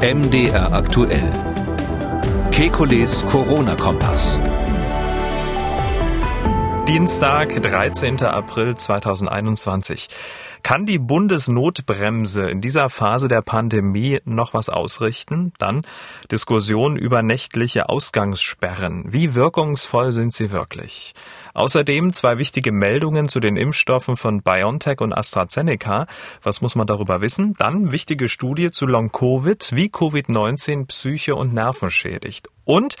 MDR aktuell. Kekules Corona-Kompass. Dienstag, 13. April 2021. Kann die Bundesnotbremse in dieser Phase der Pandemie noch was ausrichten? Dann Diskussion über nächtliche Ausgangssperren. Wie wirkungsvoll sind sie wirklich? Außerdem zwei wichtige Meldungen zu den Impfstoffen von BioNTech und AstraZeneca. Was muss man darüber wissen? Dann wichtige Studie zu Long-Covid, wie Covid-19 Psyche und Nerven schädigt. Und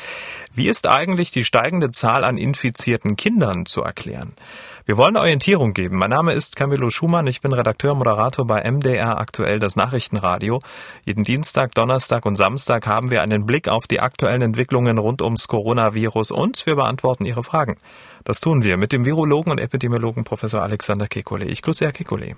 wie ist eigentlich die steigende Zahl an infizierten Kindern zu erklären? Wir wollen Orientierung geben. Mein Name ist Camillo Schumann. Ich bin Redakteur, Moderator bei MDR aktuell das Nachrichtenradio. Jeden Dienstag, Donnerstag und Samstag haben wir einen Blick auf die aktuellen Entwicklungen rund ums Coronavirus und wir beantworten Ihre Fragen. Das tun wir mit dem Virologen und Epidemiologen Professor Alexander Kekulé. Ich grüße Herr Kekulé.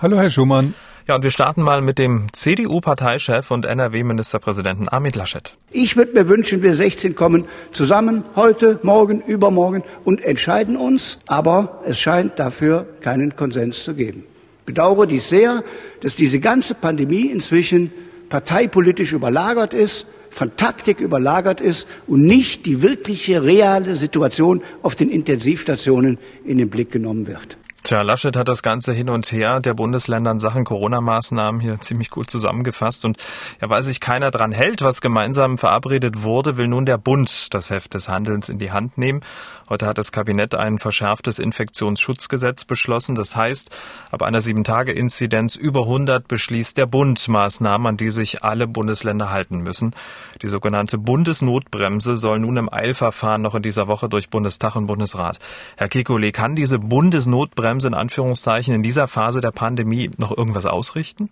Hallo, Herr Schumann. Ja, und wir starten mal mit dem CDU-Parteichef und NRW-Ministerpräsidenten Armin Laschet. Ich würde mir wünschen, wir 16 kommen zusammen heute, morgen, übermorgen und entscheiden uns. Aber es scheint dafür keinen Konsens zu geben. Ich bedauere dies sehr, dass diese ganze Pandemie inzwischen parteipolitisch überlagert ist von Taktik überlagert ist und nicht die wirkliche reale Situation auf den Intensivstationen in den Blick genommen wird. Tja, Laschet hat das Ganze hin und her der Bundesländer in Sachen Corona-Maßnahmen hier ziemlich gut zusammengefasst. Und ja, weil sich keiner dran hält, was gemeinsam verabredet wurde, will nun der Bund das Heft des Handelns in die Hand nehmen. Heute hat das Kabinett ein verschärftes Infektionsschutzgesetz beschlossen. Das heißt, ab einer Sieben-Tage-Inzidenz über 100 beschließt der Bund Maßnahmen, an die sich alle Bundesländer halten müssen. Die sogenannte Bundesnotbremse soll nun im Eilverfahren noch in dieser Woche durch Bundestag und Bundesrat. Herr Kekulé, kann diese Bundesnotbremse Notbremse in Anführungszeichen in dieser Phase der Pandemie noch irgendwas ausrichten?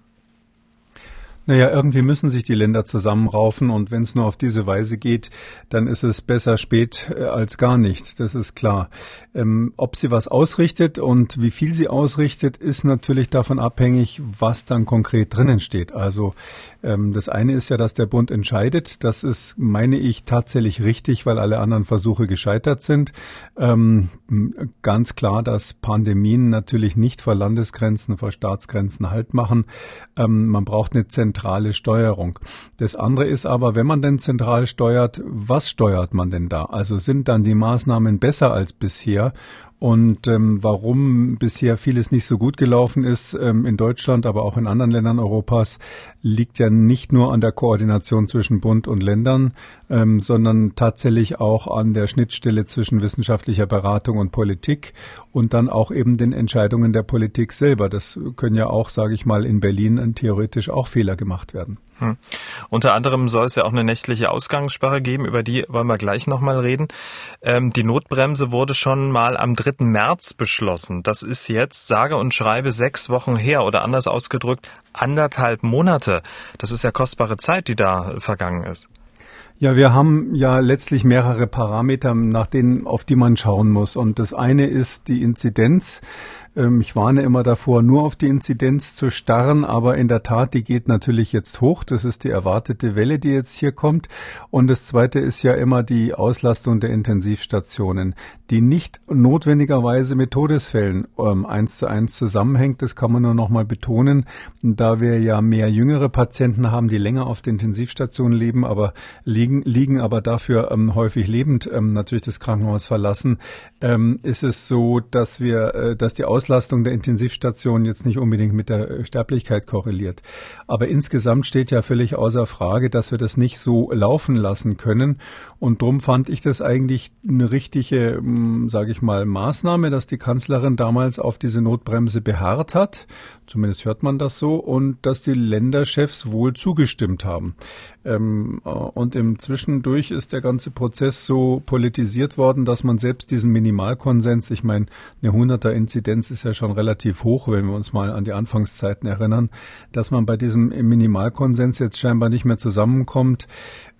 Naja, irgendwie müssen sich die Länder zusammenraufen und wenn es nur auf diese Weise geht, dann ist es besser spät äh, als gar nicht. Das ist klar. Ähm, ob sie was ausrichtet und wie viel sie ausrichtet, ist natürlich davon abhängig, was dann konkret drinnen steht. Also ähm, das eine ist ja, dass der Bund entscheidet. Das ist, meine ich, tatsächlich richtig, weil alle anderen Versuche gescheitert sind. Ähm, ganz klar, dass Pandemien natürlich nicht vor Landesgrenzen, vor Staatsgrenzen Halt machen. Ähm, man braucht eine zentrale zentrale Steuerung. Das andere ist aber, wenn man denn zentral steuert, was steuert man denn da? Also sind dann die Maßnahmen besser als bisher und ähm, warum bisher vieles nicht so gut gelaufen ist ähm, in Deutschland, aber auch in anderen Ländern Europas, liegt ja nicht nur an der Koordination zwischen Bund und Ländern, ähm, sondern tatsächlich auch an der Schnittstelle zwischen wissenschaftlicher Beratung und Politik und dann auch eben den Entscheidungen der Politik selber. Das können ja auch, sage ich mal, in Berlin theoretisch auch Fehler gemacht werden. Hm. Unter anderem soll es ja auch eine nächtliche Ausgangssperre geben, über die wollen wir gleich nochmal reden. Ähm, die Notbremse wurde schon mal am 3. März beschlossen. Das ist jetzt, sage und schreibe, sechs Wochen her oder anders ausgedrückt, anderthalb Monate. Das ist ja kostbare Zeit, die da vergangen ist. Ja, wir haben ja letztlich mehrere Parameter, nach denen, auf die man schauen muss. Und das eine ist die Inzidenz. Ähm, ich warne immer davor, nur auf die Inzidenz zu starren, aber in der Tat, die geht natürlich jetzt hoch. Das ist die erwartete Welle, die jetzt hier kommt. Und das Zweite ist ja immer die Auslastung der Intensivstationen, die nicht notwendigerweise mit Todesfällen ähm, eins zu eins zusammenhängt. Das kann man nur noch mal betonen, da wir ja mehr jüngere Patienten haben, die länger auf der Intensivstation leben, aber liegen, liegen aber dafür ähm, häufig lebend ähm, natürlich das Krankenhaus verlassen, ähm, ist es so, dass wir, äh, dass die Auslastung Auslastung der Intensivstationen jetzt nicht unbedingt mit der Sterblichkeit korreliert. Aber insgesamt steht ja völlig außer Frage, dass wir das nicht so laufen lassen können. Und darum fand ich das eigentlich eine richtige, hm, sage ich mal, Maßnahme, dass die Kanzlerin damals auf diese Notbremse beharrt hat. Zumindest hört man das so. Und dass die Länderchefs wohl zugestimmt haben. Ähm, äh, und im Zwischendurch ist der ganze Prozess so politisiert worden, dass man selbst diesen Minimalkonsens, ich meine, eine 100er Inzidenz ist ja schon relativ hoch, wenn wir uns mal an die Anfangszeiten erinnern, dass man bei diesem Minimalkonsens jetzt scheinbar nicht mehr zusammenkommt.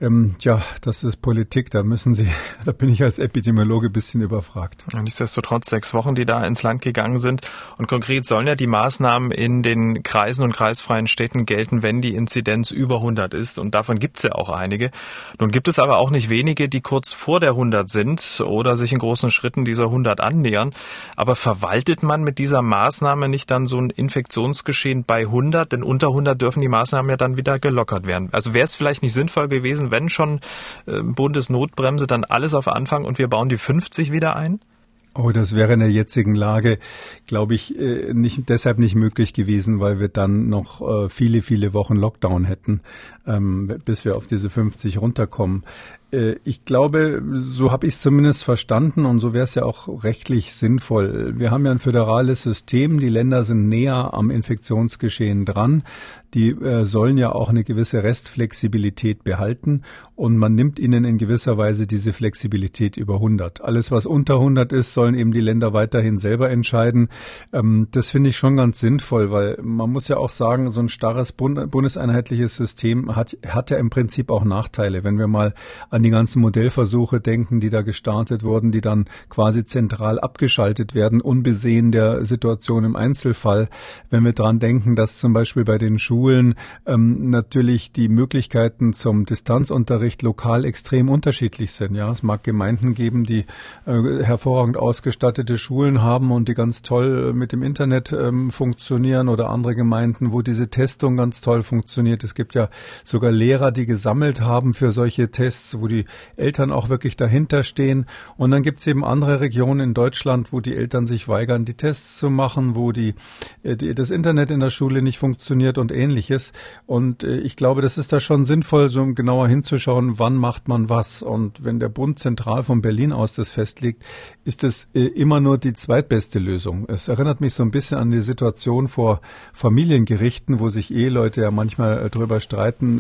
Ähm, ja, das ist Politik, da müssen Sie, da bin ich als Epidemiologe bisschen überfragt. Nichtsdestotrotz sechs Wochen, die da ins Land gegangen sind. Und konkret sollen ja die Maßnahmen in den Kreisen und kreisfreien Städten gelten, wenn die Inzidenz über 100 ist. Und davon gibt es ja auch einige. Nun gibt es aber auch nicht wenige, die kurz vor der 100 sind oder sich in großen Schritten dieser 100 annähern. Aber verwaltet man mit dieser Maßnahme nicht dann so ein Infektionsgeschehen bei 100? Denn unter 100 dürfen die Maßnahmen ja dann wieder gelockert werden. Also wäre es vielleicht nicht sinnvoll gewesen, wenn schon äh, Bundesnotbremse, dann alles auf Anfang und wir bauen die 50 wieder ein? Oh, das wäre in der jetzigen Lage, glaube ich, äh, nicht, deshalb nicht möglich gewesen, weil wir dann noch äh, viele, viele Wochen Lockdown hätten, ähm, bis wir auf diese 50 runterkommen. Äh, ich glaube, so habe ich es zumindest verstanden und so wäre es ja auch rechtlich sinnvoll. Wir haben ja ein föderales System, die Länder sind näher am Infektionsgeschehen dran die äh, sollen ja auch eine gewisse Restflexibilität behalten und man nimmt ihnen in gewisser Weise diese Flexibilität über 100. Alles, was unter 100 ist, sollen eben die Länder weiterhin selber entscheiden. Ähm, das finde ich schon ganz sinnvoll, weil man muss ja auch sagen, so ein starres Bund bundeseinheitliches System hat, hat ja im Prinzip auch Nachteile. Wenn wir mal an die ganzen Modellversuche denken, die da gestartet wurden, die dann quasi zentral abgeschaltet werden, unbesehen der Situation im Einzelfall. Wenn wir dran denken, dass zum Beispiel bei den Schulen ähm, natürlich die Möglichkeiten zum Distanzunterricht lokal extrem unterschiedlich sind. Ja, es mag Gemeinden geben, die äh, hervorragend ausgestattete Schulen haben und die ganz toll mit dem Internet ähm, funktionieren oder andere Gemeinden, wo diese Testung ganz toll funktioniert. Es gibt ja sogar Lehrer, die gesammelt haben für solche Tests, wo die Eltern auch wirklich dahinter stehen. Und dann gibt es eben andere Regionen in Deutschland, wo die Eltern sich weigern, die Tests zu machen, wo die, äh, die das Internet in der Schule nicht funktioniert und ähnliches. Und äh, ich glaube, das ist da schon sinnvoll, so genauer hinzuschauen, wann macht man was. Und wenn der Bund zentral von Berlin aus das festlegt, ist es äh, immer nur die zweitbeste Lösung. Es erinnert mich so ein bisschen an die Situation vor Familiengerichten, wo sich Eheleute ja manchmal äh, darüber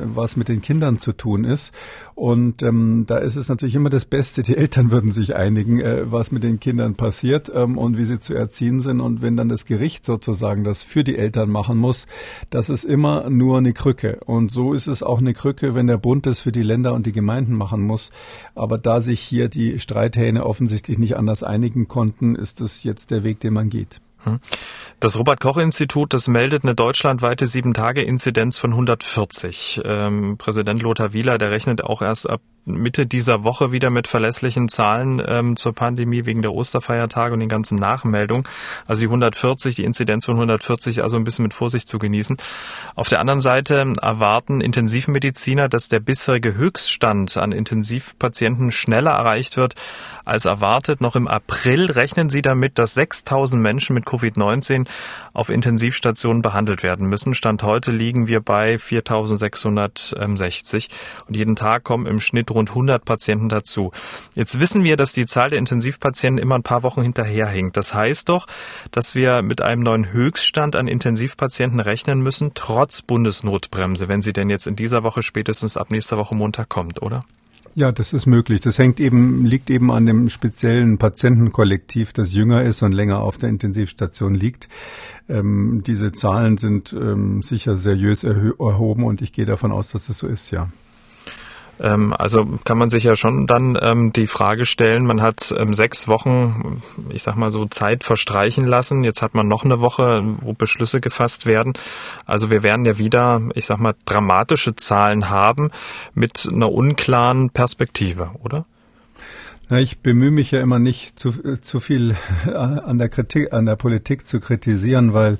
was mit den Kindern zu tun ist. Und ähm, da ist es natürlich immer das Beste, die Eltern würden sich einigen, äh, was mit den Kindern passiert ähm, und wie sie zu erziehen sind. Und wenn dann das Gericht sozusagen das für die Eltern machen muss, das ist immer nur eine Krücke. Und so ist es auch eine Krücke, wenn der Bund das für die Länder und die Gemeinden machen muss. Aber da sich hier die Streithähne offensichtlich nicht anders einigen konnten, ist es jetzt der Weg, den man geht. Hm. Das Robert-Koch-Institut, das meldet eine deutschlandweite Sieben-Tage-Inzidenz von 140. Ähm, Präsident Lothar Wieler, der rechnet auch erst ab Mitte dieser Woche wieder mit verlässlichen Zahlen ähm, zur Pandemie wegen der Osterfeiertage und den ganzen Nachmeldungen. Also die 140, die Inzidenz von 140, also ein bisschen mit Vorsicht zu genießen. Auf der anderen Seite erwarten Intensivmediziner, dass der bisherige Höchststand an Intensivpatienten schneller erreicht wird als erwartet. Noch im April rechnen sie damit, dass 6000 Menschen mit Covid-19 auf Intensivstationen behandelt werden müssen. Stand heute liegen wir bei 4660 und jeden Tag kommen im Schnitt rund 100 Patienten dazu. Jetzt wissen wir, dass die Zahl der Intensivpatienten immer ein paar Wochen hinterherhinkt. Das heißt doch, dass wir mit einem neuen Höchststand an Intensivpatienten rechnen müssen, trotz Bundesnotbremse, wenn sie denn jetzt in dieser Woche spätestens ab nächster Woche Montag kommt, oder? Ja, das ist möglich. Das hängt eben, liegt eben an dem speziellen Patientenkollektiv, das jünger ist und länger auf der Intensivstation liegt. Ähm, diese Zahlen sind ähm, sicher seriös erhoben und ich gehe davon aus, dass das so ist, ja. Ähm, also kann man sich ja schon dann ähm, die Frage stellen, man hat ähm, sechs Wochen, ich sag mal so, Zeit verstreichen lassen. Jetzt hat man noch eine Woche, wo Beschlüsse gefasst werden. Also wir werden ja wieder, ich sag mal, dramatische Zahlen haben mit einer unklaren Perspektive, oder? Na, ich bemühe mich ja immer nicht zu, zu viel an der Kritik, an der Politik zu kritisieren, weil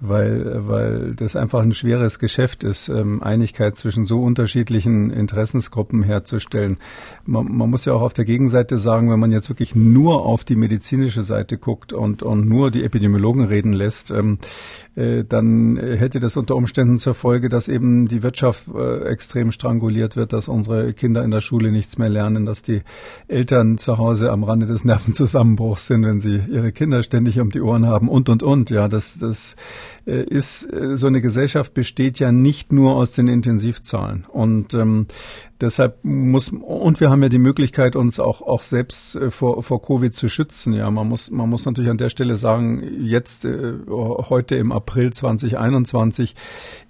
weil, weil das einfach ein schweres Geschäft ist, ähm, Einigkeit zwischen so unterschiedlichen Interessensgruppen herzustellen. Man, man muss ja auch auf der Gegenseite sagen, wenn man jetzt wirklich nur auf die medizinische Seite guckt und, und nur die Epidemiologen reden lässt, ähm, äh, dann hätte das unter Umständen zur Folge, dass eben die Wirtschaft äh, extrem stranguliert wird, dass unsere Kinder in der Schule nichts mehr lernen, dass die Eltern zu Hause am Rande des Nervenzusammenbruchs sind, wenn sie ihre Kinder ständig um die Ohren haben und, und, und. Ja, das, das äh, ist, äh, so eine Gesellschaft besteht ja nicht nur aus den Intensivzahlen. Und ähm, deshalb muss, und wir haben ja die Möglichkeit, uns auch, auch selbst äh, vor, vor Covid zu schützen. Ja, man muss, man muss natürlich an der Stelle sagen, jetzt, äh, heute im April 2021,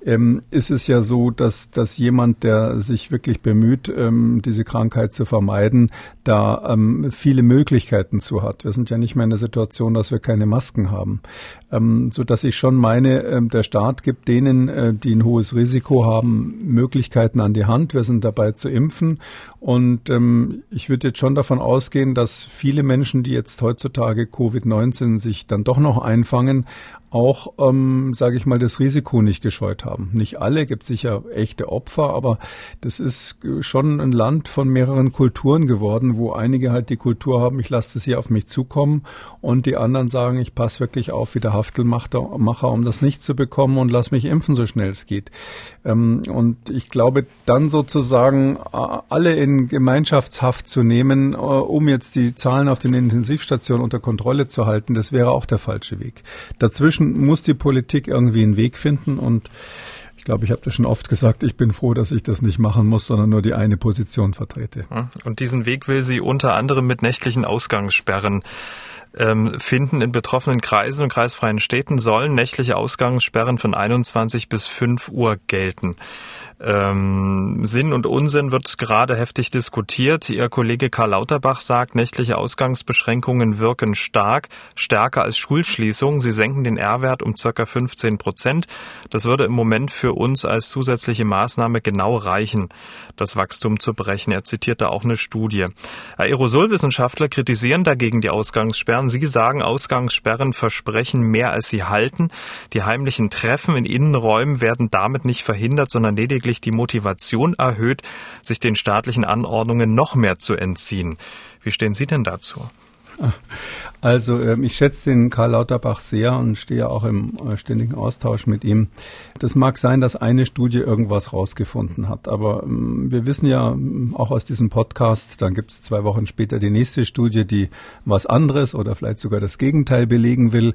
ähm, ist es ja so, dass, dass jemand, der sich wirklich bemüht, ähm, diese Krankheit zu vermeiden, da ähm, viele Möglichkeiten zu hat. Wir sind ja nicht mehr in der Situation, dass wir keine Masken haben. Ähm, so dass ich schon meine, ähm, der Staat gibt denen, äh, die ein hohes Risiko haben, Möglichkeiten an die Hand. Wir sind dabei zu impfen. Und ähm, ich würde jetzt schon davon ausgehen, dass viele Menschen, die jetzt heutzutage Covid-19 sich dann doch noch einfangen, auch, ähm, sage ich mal, das Risiko nicht gescheut haben. Nicht alle, gibt sicher echte Opfer, aber das ist schon ein Land von mehreren Kulturen geworden, wo einige halt die Kultur haben, ich lasse das hier auf mich zukommen und die anderen sagen, ich passe wirklich auf wie der Haftelmacher, um das nicht zu bekommen und lass mich impfen, so schnell es geht. Ähm, und ich glaube, dann sozusagen alle in Gemeinschaftshaft zu nehmen, äh, um jetzt die Zahlen auf den Intensivstationen unter Kontrolle zu halten, das wäre auch der falsche Weg. Dazwischen muss die Politik irgendwie einen Weg finden und ich glaube, ich habe das schon oft gesagt, ich bin froh, dass ich das nicht machen muss, sondern nur die eine Position vertrete. Und diesen Weg will sie unter anderem mit nächtlichen Ausgangssperren ähm, finden. In betroffenen Kreisen und kreisfreien Städten sollen nächtliche Ausgangssperren von 21 bis 5 Uhr gelten. Ähm, Sinn und Unsinn wird gerade heftig diskutiert. Ihr Kollege Karl Lauterbach sagt, nächtliche Ausgangsbeschränkungen wirken stark, stärker als Schulschließungen. Sie senken den R-Wert um circa 15 Prozent. Das würde im Moment für uns als zusätzliche Maßnahme genau reichen, das Wachstum zu brechen. Er zitierte auch eine Studie. Aerosolwissenschaftler kritisieren dagegen die Ausgangssperren. Sie sagen, Ausgangssperren versprechen mehr als sie halten. Die heimlichen Treffen in Innenräumen werden damit nicht verhindert, sondern lediglich die Motivation erhöht, sich den staatlichen Anordnungen noch mehr zu entziehen. Wie stehen Sie denn dazu? Also ähm, ich schätze den Karl Lauterbach sehr und stehe auch im äh, ständigen Austausch mit ihm. Das mag sein, dass eine Studie irgendwas rausgefunden hat, aber ähm, wir wissen ja ähm, auch aus diesem Podcast, dann gibt es zwei Wochen später die nächste Studie, die was anderes oder vielleicht sogar das Gegenteil belegen will.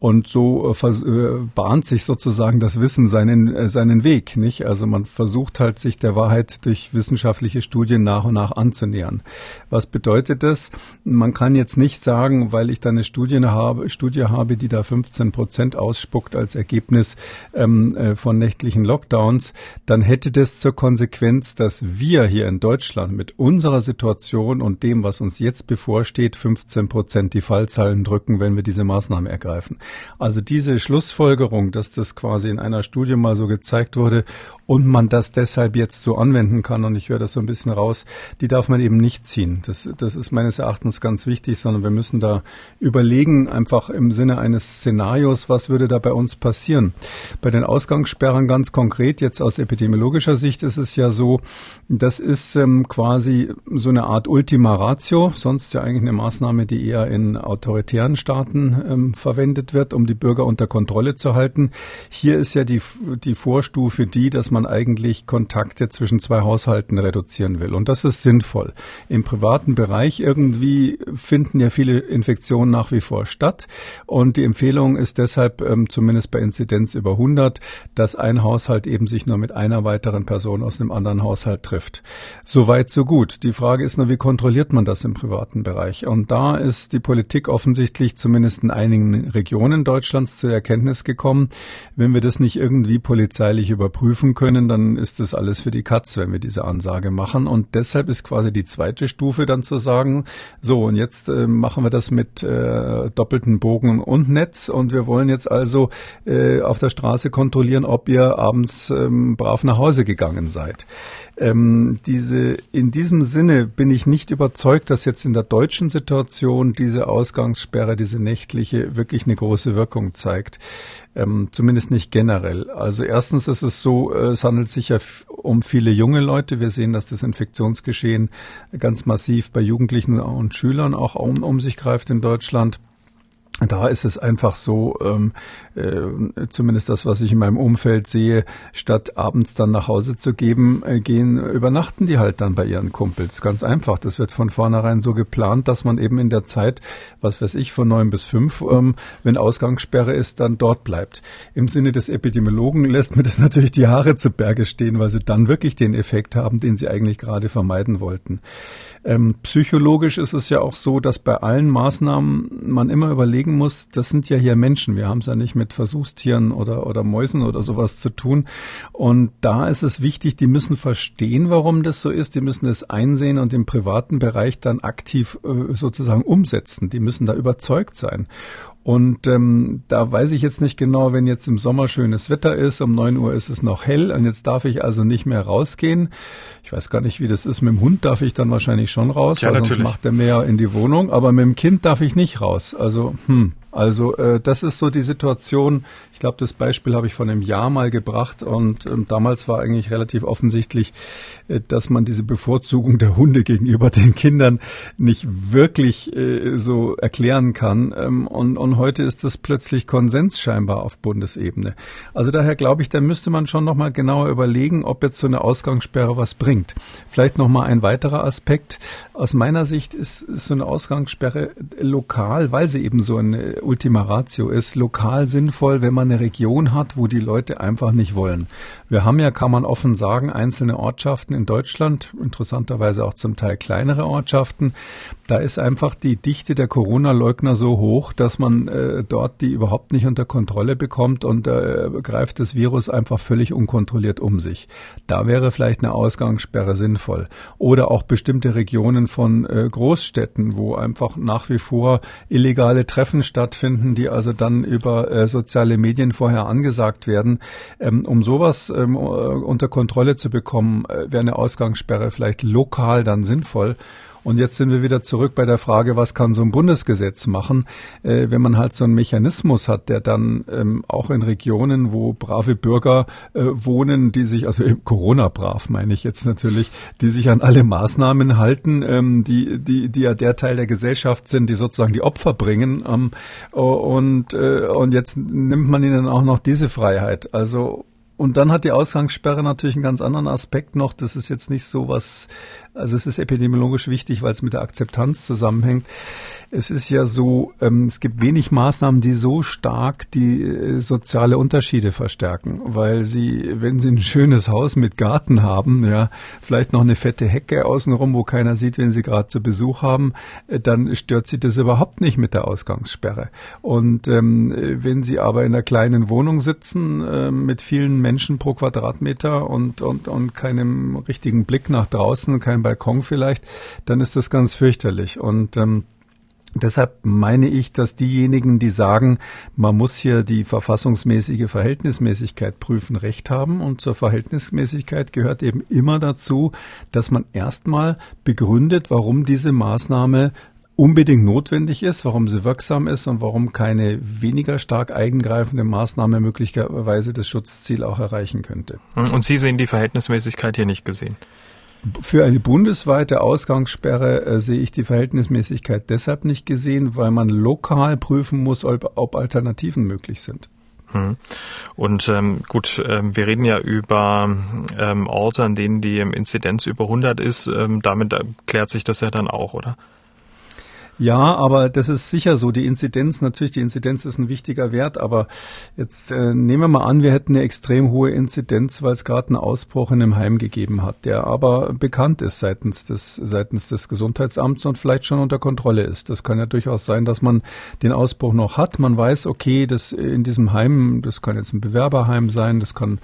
Und so äh, äh, bahnt sich sozusagen das Wissen seinen, seinen Weg, nicht? Also man versucht halt sich der Wahrheit durch wissenschaftliche Studien nach und nach anzunähern. Was bedeutet das? Man kann jetzt nicht sagen, weil ich da eine Studie habe, Studie habe, die da 15 Prozent ausspuckt als Ergebnis ähm, äh, von nächtlichen Lockdowns, dann hätte das zur Konsequenz, dass wir hier in Deutschland mit unserer Situation und dem, was uns jetzt bevorsteht, 15 Prozent die Fallzahlen drücken, wenn wir diese Maßnahme ergreifen. Also diese Schlussfolgerung, dass das quasi in einer Studie mal so gezeigt wurde und man das deshalb jetzt so anwenden kann, und ich höre das so ein bisschen raus, die darf man eben nicht ziehen. Das, das ist meines Erachtens ganz wichtig, sondern wir müssen da überlegen, einfach im Sinne eines Szenarios, was würde da bei uns passieren. Bei den Ausgangssperren ganz konkret, jetzt aus epidemiologischer Sicht ist es ja so, das ist ähm, quasi so eine Art Ultima Ratio, sonst ja eigentlich eine Maßnahme, die eher in autoritären Staaten ähm, verwendet wird, um die Bürger unter Kontrolle zu halten. Hier ist ja die, die Vorstufe die, dass man eigentlich Kontakte zwischen zwei Haushalten reduzieren will. Und das ist sinnvoll. Im privaten Bereich irgendwie finden ja viele Infektionen nach wie vor statt. Und die Empfehlung ist deshalb, ähm, zumindest bei Inzidenz über 100, dass ein Haushalt eben sich nur mit einer weiteren Person aus einem anderen Haushalt trifft. Soweit, so gut. Die Frage ist nur, wie kontrolliert man das im privaten Bereich? Und da ist die Politik offensichtlich zumindest in einigen Regionen Deutschlands zur Erkenntnis gekommen, wenn wir das nicht irgendwie polizeilich überprüfen können, dann ist das alles für die Katz, wenn wir diese Ansage machen. Und deshalb ist quasi die zweite Stufe dann zu sagen, so, und jetzt äh, machen wir das mit äh, doppelten Bogen und Netz und wir wollen jetzt also äh, auf der Straße kontrollieren, ob ihr abends ähm, brav nach Hause gegangen seid. Ähm, diese, in diesem Sinne bin ich nicht überzeugt, dass jetzt in der deutschen Situation diese Ausgangssperre, diese nächtliche, wirklich eine große Wirkung zeigt. Ähm, zumindest nicht generell. Also erstens ist es so, äh, es handelt sich ja um viele junge Leute. Wir sehen, dass das Infektionsgeschehen ganz massiv bei Jugendlichen und Schülern auch um, um sich greift in Deutschland. Da ist es einfach so, ähm, äh, zumindest das, was ich in meinem Umfeld sehe, statt abends dann nach Hause zu geben, äh, gehen, übernachten die halt dann bei ihren Kumpels. Ganz einfach. Das wird von vornherein so geplant, dass man eben in der Zeit, was weiß ich, von neun bis fünf, ähm, wenn Ausgangssperre ist, dann dort bleibt. Im Sinne des Epidemiologen lässt mir das natürlich die Haare zu Berge stehen, weil sie dann wirklich den Effekt haben, den sie eigentlich gerade vermeiden wollten. Ähm, psychologisch ist es ja auch so, dass bei allen Maßnahmen man immer überlegen muss, das sind ja hier Menschen. Wir haben es ja nicht mit Versuchstieren oder, oder Mäusen oder sowas zu tun. Und da ist es wichtig, die müssen verstehen, warum das so ist. Die müssen es einsehen und im privaten Bereich dann aktiv äh, sozusagen umsetzen. Die müssen da überzeugt sein. Und ähm, da weiß ich jetzt nicht genau, wenn jetzt im Sommer schönes Wetter ist, um neun Uhr ist es noch hell und jetzt darf ich also nicht mehr rausgehen. Ich weiß gar nicht, wie das ist. Mit dem Hund darf ich dann wahrscheinlich schon raus, ja, weil natürlich. sonst macht er mehr in die Wohnung. Aber mit dem Kind darf ich nicht raus. Also, hm, also äh, das ist so die Situation. Ich glaube, das Beispiel habe ich vor einem Jahr mal gebracht und ähm, damals war eigentlich relativ offensichtlich, äh, dass man diese Bevorzugung der Hunde gegenüber den Kindern nicht wirklich äh, so erklären kann. Ähm, und, und heute ist das plötzlich Konsens scheinbar auf Bundesebene. Also daher glaube ich, da müsste man schon noch mal genauer überlegen, ob jetzt so eine Ausgangssperre was bringt. Vielleicht noch mal ein weiterer Aspekt. Aus meiner Sicht ist, ist so eine Ausgangssperre lokal, weil sie eben so eine Ultima Ratio ist, lokal sinnvoll, wenn man eine Region hat, wo die Leute einfach nicht wollen. Wir haben ja, kann man offen sagen, einzelne Ortschaften in Deutschland, interessanterweise auch zum Teil kleinere Ortschaften. Da ist einfach die Dichte der Corona-Leugner so hoch, dass man äh, dort die überhaupt nicht unter Kontrolle bekommt und äh, greift das Virus einfach völlig unkontrolliert um sich. Da wäre vielleicht eine Ausgangssperre sinnvoll. Oder auch bestimmte Regionen von äh, Großstädten, wo einfach nach wie vor illegale Treffen stattfinden die also dann über äh, soziale Medien vorher angesagt werden. Ähm, um sowas ähm, äh, unter Kontrolle zu bekommen, äh, wäre eine Ausgangssperre vielleicht lokal dann sinnvoll. Und jetzt sind wir wieder zurück bei der Frage, was kann so ein Bundesgesetz machen, äh, wenn man halt so einen Mechanismus hat, der dann ähm, auch in Regionen, wo brave Bürger äh, wohnen, die sich, also Corona-brav meine ich jetzt natürlich, die sich an alle Maßnahmen halten, ähm, die, die, die ja der Teil der Gesellschaft sind, die sozusagen die Opfer bringen. Ähm, und, äh, und jetzt nimmt man ihnen auch noch diese Freiheit. Also und dann hat die Ausgangssperre natürlich einen ganz anderen Aspekt noch. Das ist jetzt nicht so was, also es ist epidemiologisch wichtig, weil es mit der Akzeptanz zusammenhängt. Es ist ja so, ähm, es gibt wenig Maßnahmen, die so stark die äh, soziale Unterschiede verstärken, weil sie, wenn sie ein schönes Haus mit Garten haben, ja, vielleicht noch eine fette Hecke außenrum, wo keiner sieht, wenn sie gerade zu Besuch haben, äh, dann stört sie das überhaupt nicht mit der Ausgangssperre. Und ähm, wenn sie aber in einer kleinen Wohnung sitzen äh, mit vielen Menschen pro Quadratmeter und, und, und keinem richtigen Blick nach draußen, kein Balkon vielleicht, dann ist das ganz fürchterlich. Und ähm, Deshalb meine ich, dass diejenigen, die sagen, man muss hier die verfassungsmäßige Verhältnismäßigkeit prüfen, recht haben. Und zur Verhältnismäßigkeit gehört eben immer dazu, dass man erstmal begründet, warum diese Maßnahme unbedingt notwendig ist, warum sie wirksam ist und warum keine weniger stark eingreifende Maßnahme möglicherweise das Schutzziel auch erreichen könnte. Und Sie sehen die Verhältnismäßigkeit hier nicht gesehen? Für eine bundesweite Ausgangssperre äh, sehe ich die Verhältnismäßigkeit deshalb nicht gesehen, weil man lokal prüfen muss, ob, ob Alternativen möglich sind. Hm. Und ähm, gut, ähm, wir reden ja über ähm, Orte, an denen die Inzidenz über 100 ist. Ähm, damit klärt sich das ja dann auch, oder? Ja, aber das ist sicher so. Die Inzidenz, natürlich, die Inzidenz ist ein wichtiger Wert, aber jetzt äh, nehmen wir mal an, wir hätten eine extrem hohe Inzidenz, weil es gerade einen Ausbruch in einem Heim gegeben hat, der aber bekannt ist seitens des, seitens des Gesundheitsamts und vielleicht schon unter Kontrolle ist. Das kann ja durchaus sein, dass man den Ausbruch noch hat. Man weiß, okay, das in diesem Heim, das kann jetzt ein Bewerberheim sein, das kann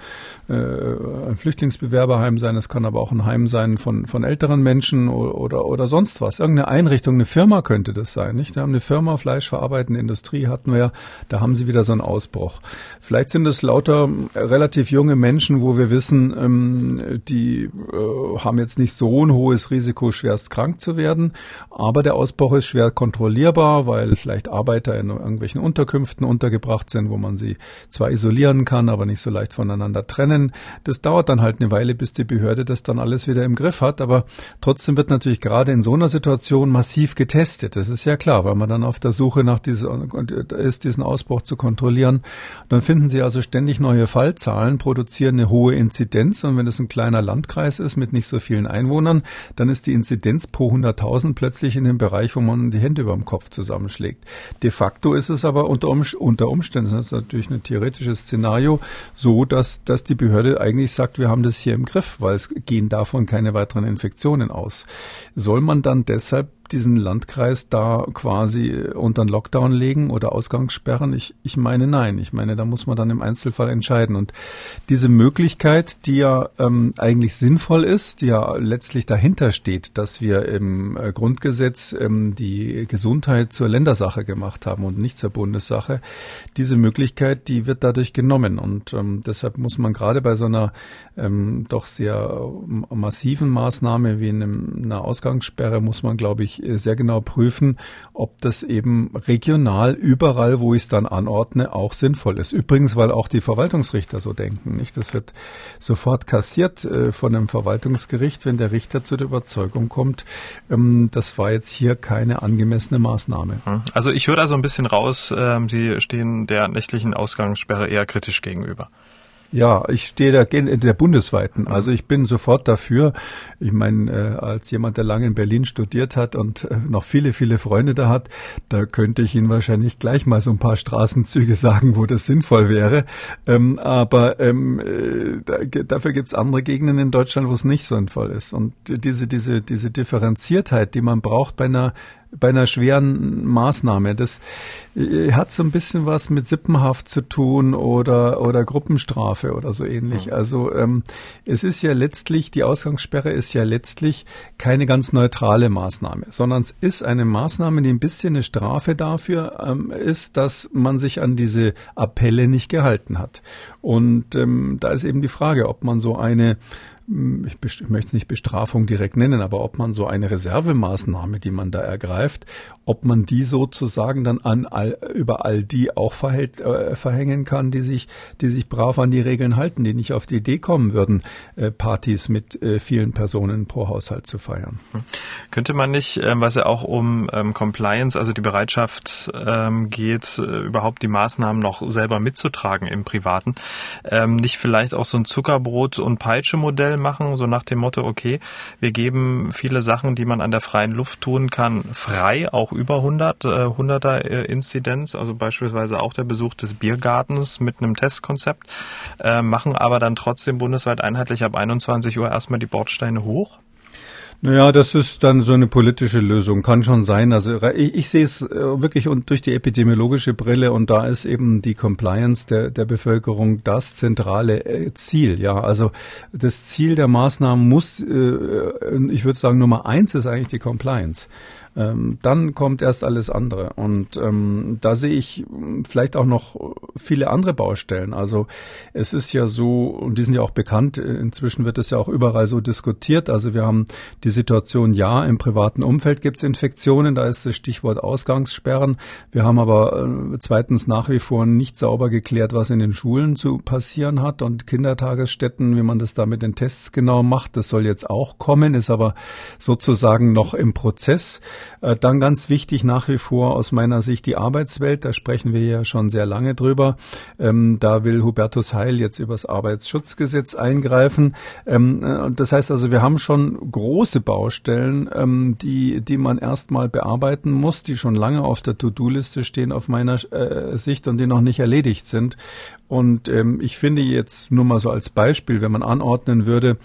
äh, ein Flüchtlingsbewerberheim sein, das kann aber auch ein Heim sein von, von älteren Menschen oder, oder, oder sonst was. Irgendeine Einrichtung, eine Firma könnte könnte das sein, nicht? Wir haben eine Firma, fleischverarbeitende Industrie hatten wir, da haben sie wieder so einen Ausbruch. Vielleicht sind es lauter relativ junge Menschen, wo wir wissen, ähm, die äh, haben jetzt nicht so ein hohes Risiko, schwerst krank zu werden, aber der Ausbruch ist schwer kontrollierbar, weil vielleicht Arbeiter in irgendwelchen Unterkünften untergebracht sind, wo man sie zwar isolieren kann, aber nicht so leicht voneinander trennen. Das dauert dann halt eine Weile, bis die Behörde das dann alles wieder im Griff hat, aber trotzdem wird natürlich gerade in so einer Situation massiv getestet passiert. Das ist ja klar, weil man dann auf der Suche nach dieser, ist, diesen Ausbruch zu kontrollieren. Dann finden Sie also ständig neue Fallzahlen, produzieren eine hohe Inzidenz und wenn es ein kleiner Landkreis ist mit nicht so vielen Einwohnern, dann ist die Inzidenz pro 100.000 plötzlich in dem Bereich, wo man die Hände über dem Kopf zusammenschlägt. De facto ist es aber unter, unter Umständen, das ist natürlich ein theoretisches Szenario, so, dass, dass die Behörde eigentlich sagt, wir haben das hier im Griff, weil es gehen davon keine weiteren Infektionen aus. Soll man dann deshalb diesen Landkreis da quasi unter einen Lockdown legen oder Ausgangssperren? Ich, ich meine nein. Ich meine, da muss man dann im Einzelfall entscheiden. Und diese Möglichkeit, die ja ähm, eigentlich sinnvoll ist, die ja letztlich dahinter steht, dass wir im äh, Grundgesetz ähm, die Gesundheit zur Ländersache gemacht haben und nicht zur Bundessache, diese Möglichkeit, die wird dadurch genommen. Und ähm, deshalb muss man gerade bei so einer ähm, doch sehr massiven Maßnahme wie in einem, einer Ausgangssperre, muss man, glaube ich, äh, sehr genau prüfen, ob das eben regional überall, wo ich es dann anordne, auch sinnvoll ist. Übrigens, weil auch die Verwaltungsrichter so denken. Nicht? Das wird sofort kassiert äh, von einem Verwaltungsgericht, wenn der Richter zu der Überzeugung kommt, ähm, das war jetzt hier keine angemessene Maßnahme. Hm. Also ich höre da so ein bisschen raus, äh, Sie stehen der nächtlichen Ausgangssperre eher kritisch gegenüber. Ja, ich stehe da in der bundesweiten. Also ich bin sofort dafür. Ich meine, äh, als jemand, der lange in Berlin studiert hat und äh, noch viele, viele Freunde da hat, da könnte ich Ihnen wahrscheinlich gleich mal so ein paar Straßenzüge sagen, wo das sinnvoll wäre. Ähm, aber ähm, äh, da, dafür gibt's andere Gegenden in Deutschland, wo es nicht sinnvoll ist. Und diese, diese, diese Differenziertheit, die man braucht bei einer bei einer schweren Maßnahme. Das äh, hat so ein bisschen was mit Sippenhaft zu tun oder, oder Gruppenstrafe oder so ähnlich. Ja. Also ähm, es ist ja letztlich, die Ausgangssperre ist ja letztlich keine ganz neutrale Maßnahme, sondern es ist eine Maßnahme, die ein bisschen eine Strafe dafür ähm, ist, dass man sich an diese Appelle nicht gehalten hat. Und ähm, da ist eben die Frage, ob man so eine ich, möchte es nicht Bestrafung direkt nennen, aber ob man so eine Reservemaßnahme, die man da ergreift, ob man die sozusagen dann an all, über all die auch verhält, äh, verhängen kann, die sich, die sich brav an die Regeln halten, die nicht auf die Idee kommen würden, äh, Partys mit äh, vielen Personen pro Haushalt zu feiern. Hm. Könnte man nicht, ähm, was ja auch um ähm, Compliance, also die Bereitschaft ähm, geht, äh, überhaupt die Maßnahmen noch selber mitzutragen im Privaten, ähm, nicht vielleicht auch so ein Zuckerbrot- und Peitsche-Modell machen, so nach dem Motto, okay, wir geben viele Sachen, die man an der freien Luft tun kann, frei, auch über 100, äh, 100er äh, Inzidenz, also beispielsweise auch der Besuch des Biergartens mit einem Testkonzept, äh, machen aber dann trotzdem bundesweit einheitlich ab 21 Uhr erstmal die Bordsteine hoch? Naja, das ist dann so eine politische Lösung, kann schon sein. Also ich, ich sehe es äh, wirklich und durch die epidemiologische Brille und da ist eben die Compliance der, der Bevölkerung das zentrale äh, Ziel. Ja, also das Ziel der Maßnahmen muss, äh, ich würde sagen, Nummer eins ist eigentlich die Compliance ähm, dann kommt erst alles andere. Und ähm, da sehe ich vielleicht auch noch viele andere Baustellen. Also es ist ja so, und die sind ja auch bekannt, inzwischen wird es ja auch überall so diskutiert. Also wir haben die Situation, ja, im privaten Umfeld gibt es Infektionen, da ist das Stichwort Ausgangssperren. Wir haben aber äh, zweitens nach wie vor nicht sauber geklärt, was in den Schulen zu passieren hat und Kindertagesstätten, wie man das da mit den Tests genau macht. Das soll jetzt auch kommen, ist aber sozusagen noch im Prozess. Äh, dann ganz wichtig nach wie vor aus meiner Sicht die Arbeitswelt. Da sprechen wir ja schon sehr lange drüber. Ähm, da will Hubertus Heil jetzt übers Arbeitsschutzgesetz eingreifen. Ähm, äh, das heißt also, wir haben schon große Baustellen, ähm, die, die man erstmal bearbeiten muss, die schon lange auf der To-Do-Liste stehen auf meiner äh, Sicht und die noch nicht erledigt sind. Und ich finde jetzt nur mal so als Beispiel, wenn man anordnen würde,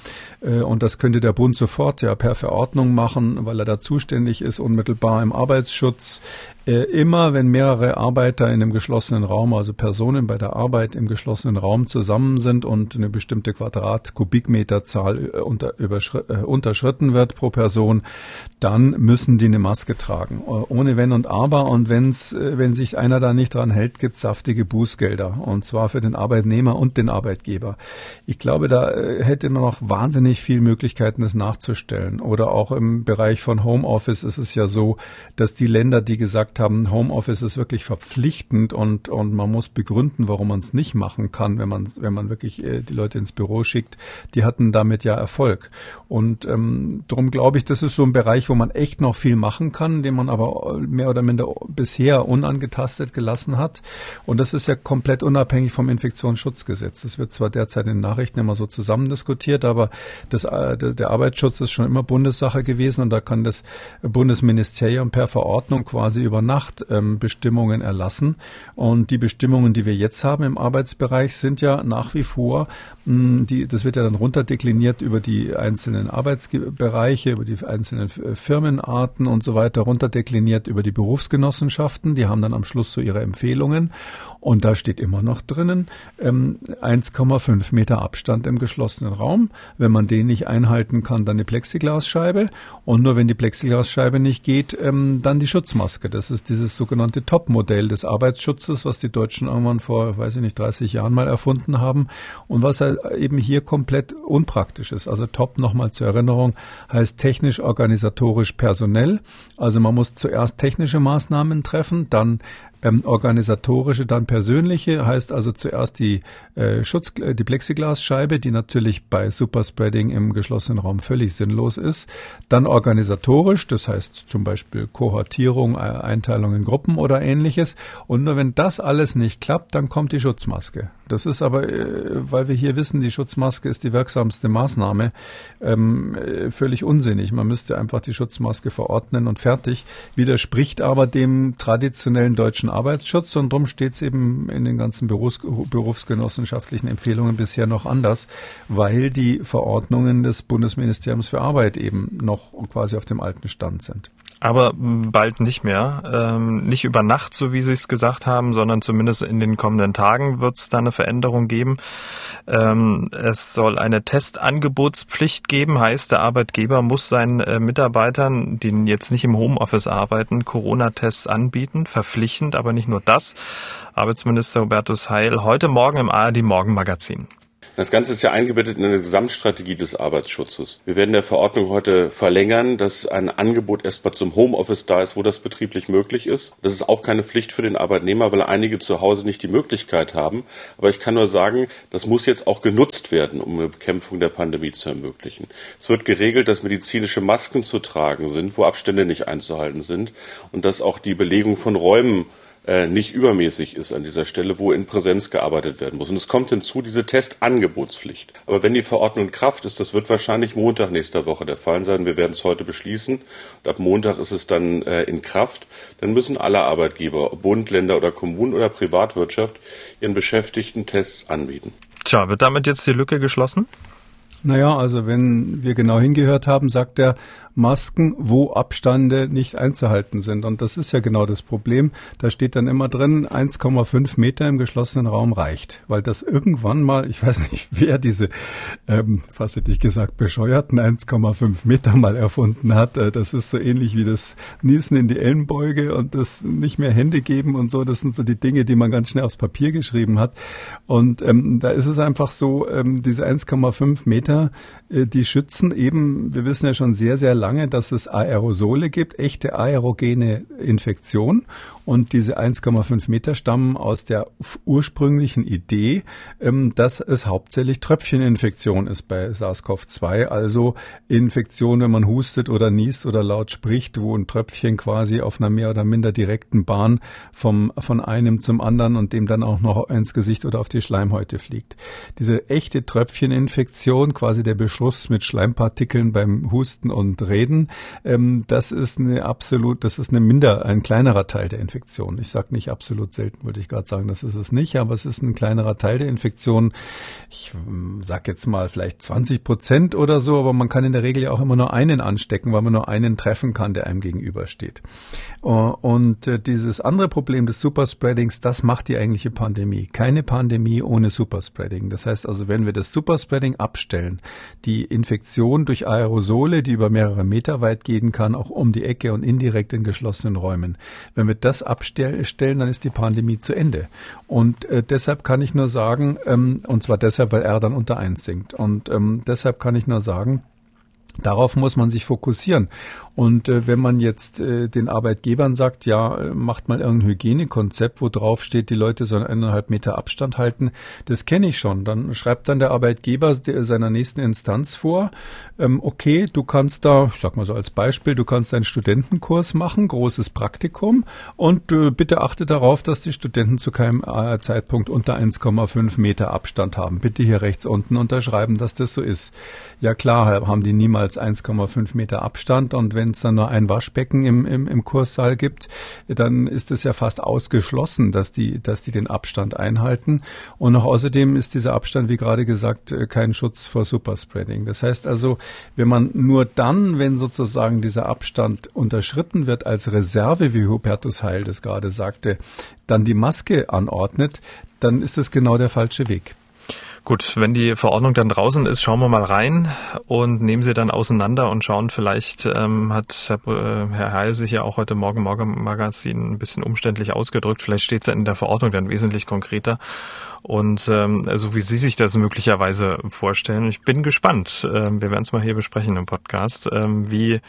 und das könnte der Bund sofort ja per Verordnung machen, weil er da zuständig ist, unmittelbar im Arbeitsschutz, äh, immer wenn mehrere Arbeiter in einem geschlossenen Raum, also Personen bei der Arbeit im geschlossenen Raum zusammen sind und eine bestimmte Quadrat-Kubikmeterzahl äh, unter, äh, unterschritten wird pro Person, dann müssen die eine Maske tragen. Ohne Wenn und Aber. Und wenn's, wenn sich einer da nicht dran hält, gibt saftige Bußgelder. Und zwar für den Arbeitnehmer und den Arbeitgeber. Ich glaube, da hätte man noch wahnsinnig viel Möglichkeiten, das nachzustellen. Oder auch im Bereich von Homeoffice ist es ja so, dass die Länder, die gesagt gesagt haben, Homeoffice ist wirklich verpflichtend und, und man muss begründen, warum man es nicht machen kann, wenn man, wenn man wirklich äh, die Leute ins Büro schickt, die hatten damit ja Erfolg. Und ähm, darum glaube ich, das ist so ein Bereich, wo man echt noch viel machen kann, den man aber mehr oder minder bisher unangetastet gelassen hat. Und das ist ja komplett unabhängig vom Infektionsschutzgesetz. Das wird zwar derzeit in Nachrichten immer so zusammen diskutiert, aber das, äh, der Arbeitsschutz ist schon immer Bundessache gewesen und da kann das Bundesministerium per Verordnung quasi über Nacht ähm, erlassen. Und die Bestimmungen, die wir jetzt haben im Arbeitsbereich, sind ja nach wie vor, die, das wird ja dann runterdekliniert über die einzelnen Arbeitsbereiche, über die einzelnen Firmenarten und so weiter, runterdekliniert über die Berufsgenossenschaften. Die haben dann am Schluss so ihre Empfehlungen. Und da steht immer noch drinnen ähm, 1,5 Meter Abstand im geschlossenen Raum. Wenn man den nicht einhalten kann, dann eine Plexiglasscheibe. Und nur wenn die Plexiglasscheibe nicht geht, ähm, dann die Schutzmaske. Das ist dieses sogenannte Top-Modell des Arbeitsschutzes, was die Deutschen irgendwann vor, weiß ich nicht, 30 Jahren mal erfunden haben und was eben hier komplett unpraktisch ist. Also Top nochmal zur Erinnerung heißt technisch, organisatorisch, personell. Also man muss zuerst technische Maßnahmen treffen, dann ähm, organisatorische, dann persönliche, heißt also zuerst die äh, Schutz, die Plexiglasscheibe, die natürlich bei Superspreading im geschlossenen Raum völlig sinnlos ist. Dann organisatorisch, das heißt zum Beispiel Kohortierung, äh, Einteilung in Gruppen oder ähnliches. Und nur wenn das alles nicht klappt, dann kommt die Schutzmaske. Das ist aber, äh, weil wir hier wissen, die Schutzmaske ist die wirksamste Maßnahme, ähm, äh, völlig unsinnig. Man müsste einfach die Schutzmaske verordnen und fertig. Widerspricht aber dem traditionellen deutschen Arbeitsschutz und darum steht es eben in den ganzen Berufs berufsgenossenschaftlichen Empfehlungen bisher noch anders, weil die Verordnungen des Bundesministeriums für Arbeit eben noch quasi auf dem alten Stand sind. Aber bald nicht mehr. Ähm, nicht über Nacht, so wie Sie es gesagt haben, sondern zumindest in den kommenden Tagen wird es da eine Veränderung geben. Ähm, es soll eine Testangebotspflicht geben, heißt, der Arbeitgeber muss seinen äh, Mitarbeitern, die jetzt nicht im Homeoffice arbeiten, Corona-Tests anbieten, verpflichtend, aber nicht nur das. Arbeitsminister Hubertus Heil heute Morgen im ARD Morgenmagazin. Das Ganze ist ja eingebettet in eine Gesamtstrategie des Arbeitsschutzes. Wir werden der Verordnung heute verlängern, dass ein Angebot erstmal zum Homeoffice da ist, wo das betrieblich möglich ist. Das ist auch keine Pflicht für den Arbeitnehmer, weil einige zu Hause nicht die Möglichkeit haben. Aber ich kann nur sagen, das muss jetzt auch genutzt werden, um eine Bekämpfung der Pandemie zu ermöglichen. Es wird geregelt, dass medizinische Masken zu tragen sind, wo Abstände nicht einzuhalten sind und dass auch die Belegung von Räumen äh, nicht übermäßig ist an dieser Stelle, wo in Präsenz gearbeitet werden muss. Und es kommt hinzu diese Testangebotspflicht. Aber wenn die Verordnung in Kraft ist, das wird wahrscheinlich Montag nächster Woche der Fall sein. Wir werden es heute beschließen. Und ab Montag ist es dann äh, in Kraft. Dann müssen alle Arbeitgeber, Bund, Länder oder Kommunen oder Privatwirtschaft ihren Beschäftigten Tests anbieten. Tja, wird damit jetzt die Lücke geschlossen? Naja, also wenn wir genau hingehört haben, sagt er, Masken, wo Abstände nicht einzuhalten sind. Und das ist ja genau das Problem. Da steht dann immer drin, 1,5 Meter im geschlossenen Raum reicht. Weil das irgendwann mal, ich weiß nicht, wer diese, ähm, fast hätte ich gesagt, bescheuerten 1,5 Meter mal erfunden hat. Äh, das ist so ähnlich wie das Niesen in die Ellenbeuge und das nicht mehr Hände geben und so. Das sind so die Dinge, die man ganz schnell aufs Papier geschrieben hat. Und ähm, da ist es einfach so, ähm, diese 1,5 Meter, äh, die schützen eben, wir wissen ja schon sehr, sehr lange, lange, dass es Aerosole gibt, echte aerogene Infektion. Und diese 1,5 Meter stammen aus der ursprünglichen Idee, ähm, dass es hauptsächlich Tröpfcheninfektion ist bei SARS-CoV-2, also Infektion, wenn man hustet oder niest oder laut spricht, wo ein Tröpfchen quasi auf einer mehr oder minder direkten Bahn vom, von einem zum anderen und dem dann auch noch ins Gesicht oder auf die Schleimhäute fliegt. Diese echte Tröpfcheninfektion, quasi der Beschuss mit Schleimpartikeln beim Husten und reden. Ähm, das ist eine absolut, das ist eine minder, ein kleinerer Teil der Infektion. Ich sage nicht absolut selten, würde ich gerade sagen, das ist es nicht, aber es ist ein kleinerer Teil der Infektion. Ich ähm, sage jetzt mal vielleicht 20 Prozent oder so, aber man kann in der Regel ja auch immer nur einen anstecken, weil man nur einen treffen kann, der einem gegenübersteht. Äh, und äh, dieses andere Problem des Superspreadings, das macht die eigentliche Pandemie. Keine Pandemie ohne Superspreading. Das heißt also, wenn wir das Superspreading abstellen, die Infektion durch Aerosole, die über mehrere Meter weit gehen kann, auch um die Ecke und indirekt in geschlossenen Räumen. Wenn wir das abstellen, dann ist die Pandemie zu Ende. Und äh, deshalb kann ich nur sagen, ähm, und zwar deshalb, weil R dann unter eins sinkt. Und ähm, deshalb kann ich nur sagen, Darauf muss man sich fokussieren. Und äh, wenn man jetzt äh, den Arbeitgebern sagt, ja, äh, macht mal irgendein Hygienekonzept, wo drauf steht, die Leute sollen eineinhalb Meter Abstand halten, das kenne ich schon. Dann schreibt dann der Arbeitgeber seiner nächsten Instanz vor, ähm, okay, du kannst da, ich sag mal so als Beispiel, du kannst einen Studentenkurs machen, großes Praktikum und äh, bitte achte darauf, dass die Studenten zu keinem äh, Zeitpunkt unter 1,5 Meter Abstand haben. Bitte hier rechts unten unterschreiben, dass das so ist. Ja klar, haben die niemals 1,5 Meter Abstand und wenn wenn es dann nur ein Waschbecken im, im, im Kurssaal gibt, dann ist es ja fast ausgeschlossen, dass die, dass die den Abstand einhalten. Und noch außerdem ist dieser Abstand, wie gerade gesagt, äh, kein Schutz vor Superspreading. Das heißt also, wenn man nur dann, wenn sozusagen dieser Abstand unterschritten wird, als Reserve, wie Hubertus Heil das gerade sagte, dann die Maske anordnet, dann ist das genau der falsche Weg. Gut, wenn die Verordnung dann draußen ist, schauen wir mal rein und nehmen sie dann auseinander und schauen, vielleicht ähm, hat Herr, äh, Herr Heil sich ja auch heute Morgen Morgen Magazin ein bisschen umständlich ausgedrückt. Vielleicht steht es ja in der Verordnung dann wesentlich konkreter. Und ähm, so wie Sie sich das möglicherweise vorstellen. Ich bin gespannt. Ähm, wir werden es mal hier besprechen im Podcast. Ähm, wie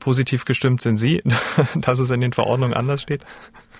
positiv gestimmt sind Sie, dass es in den Verordnungen anders steht?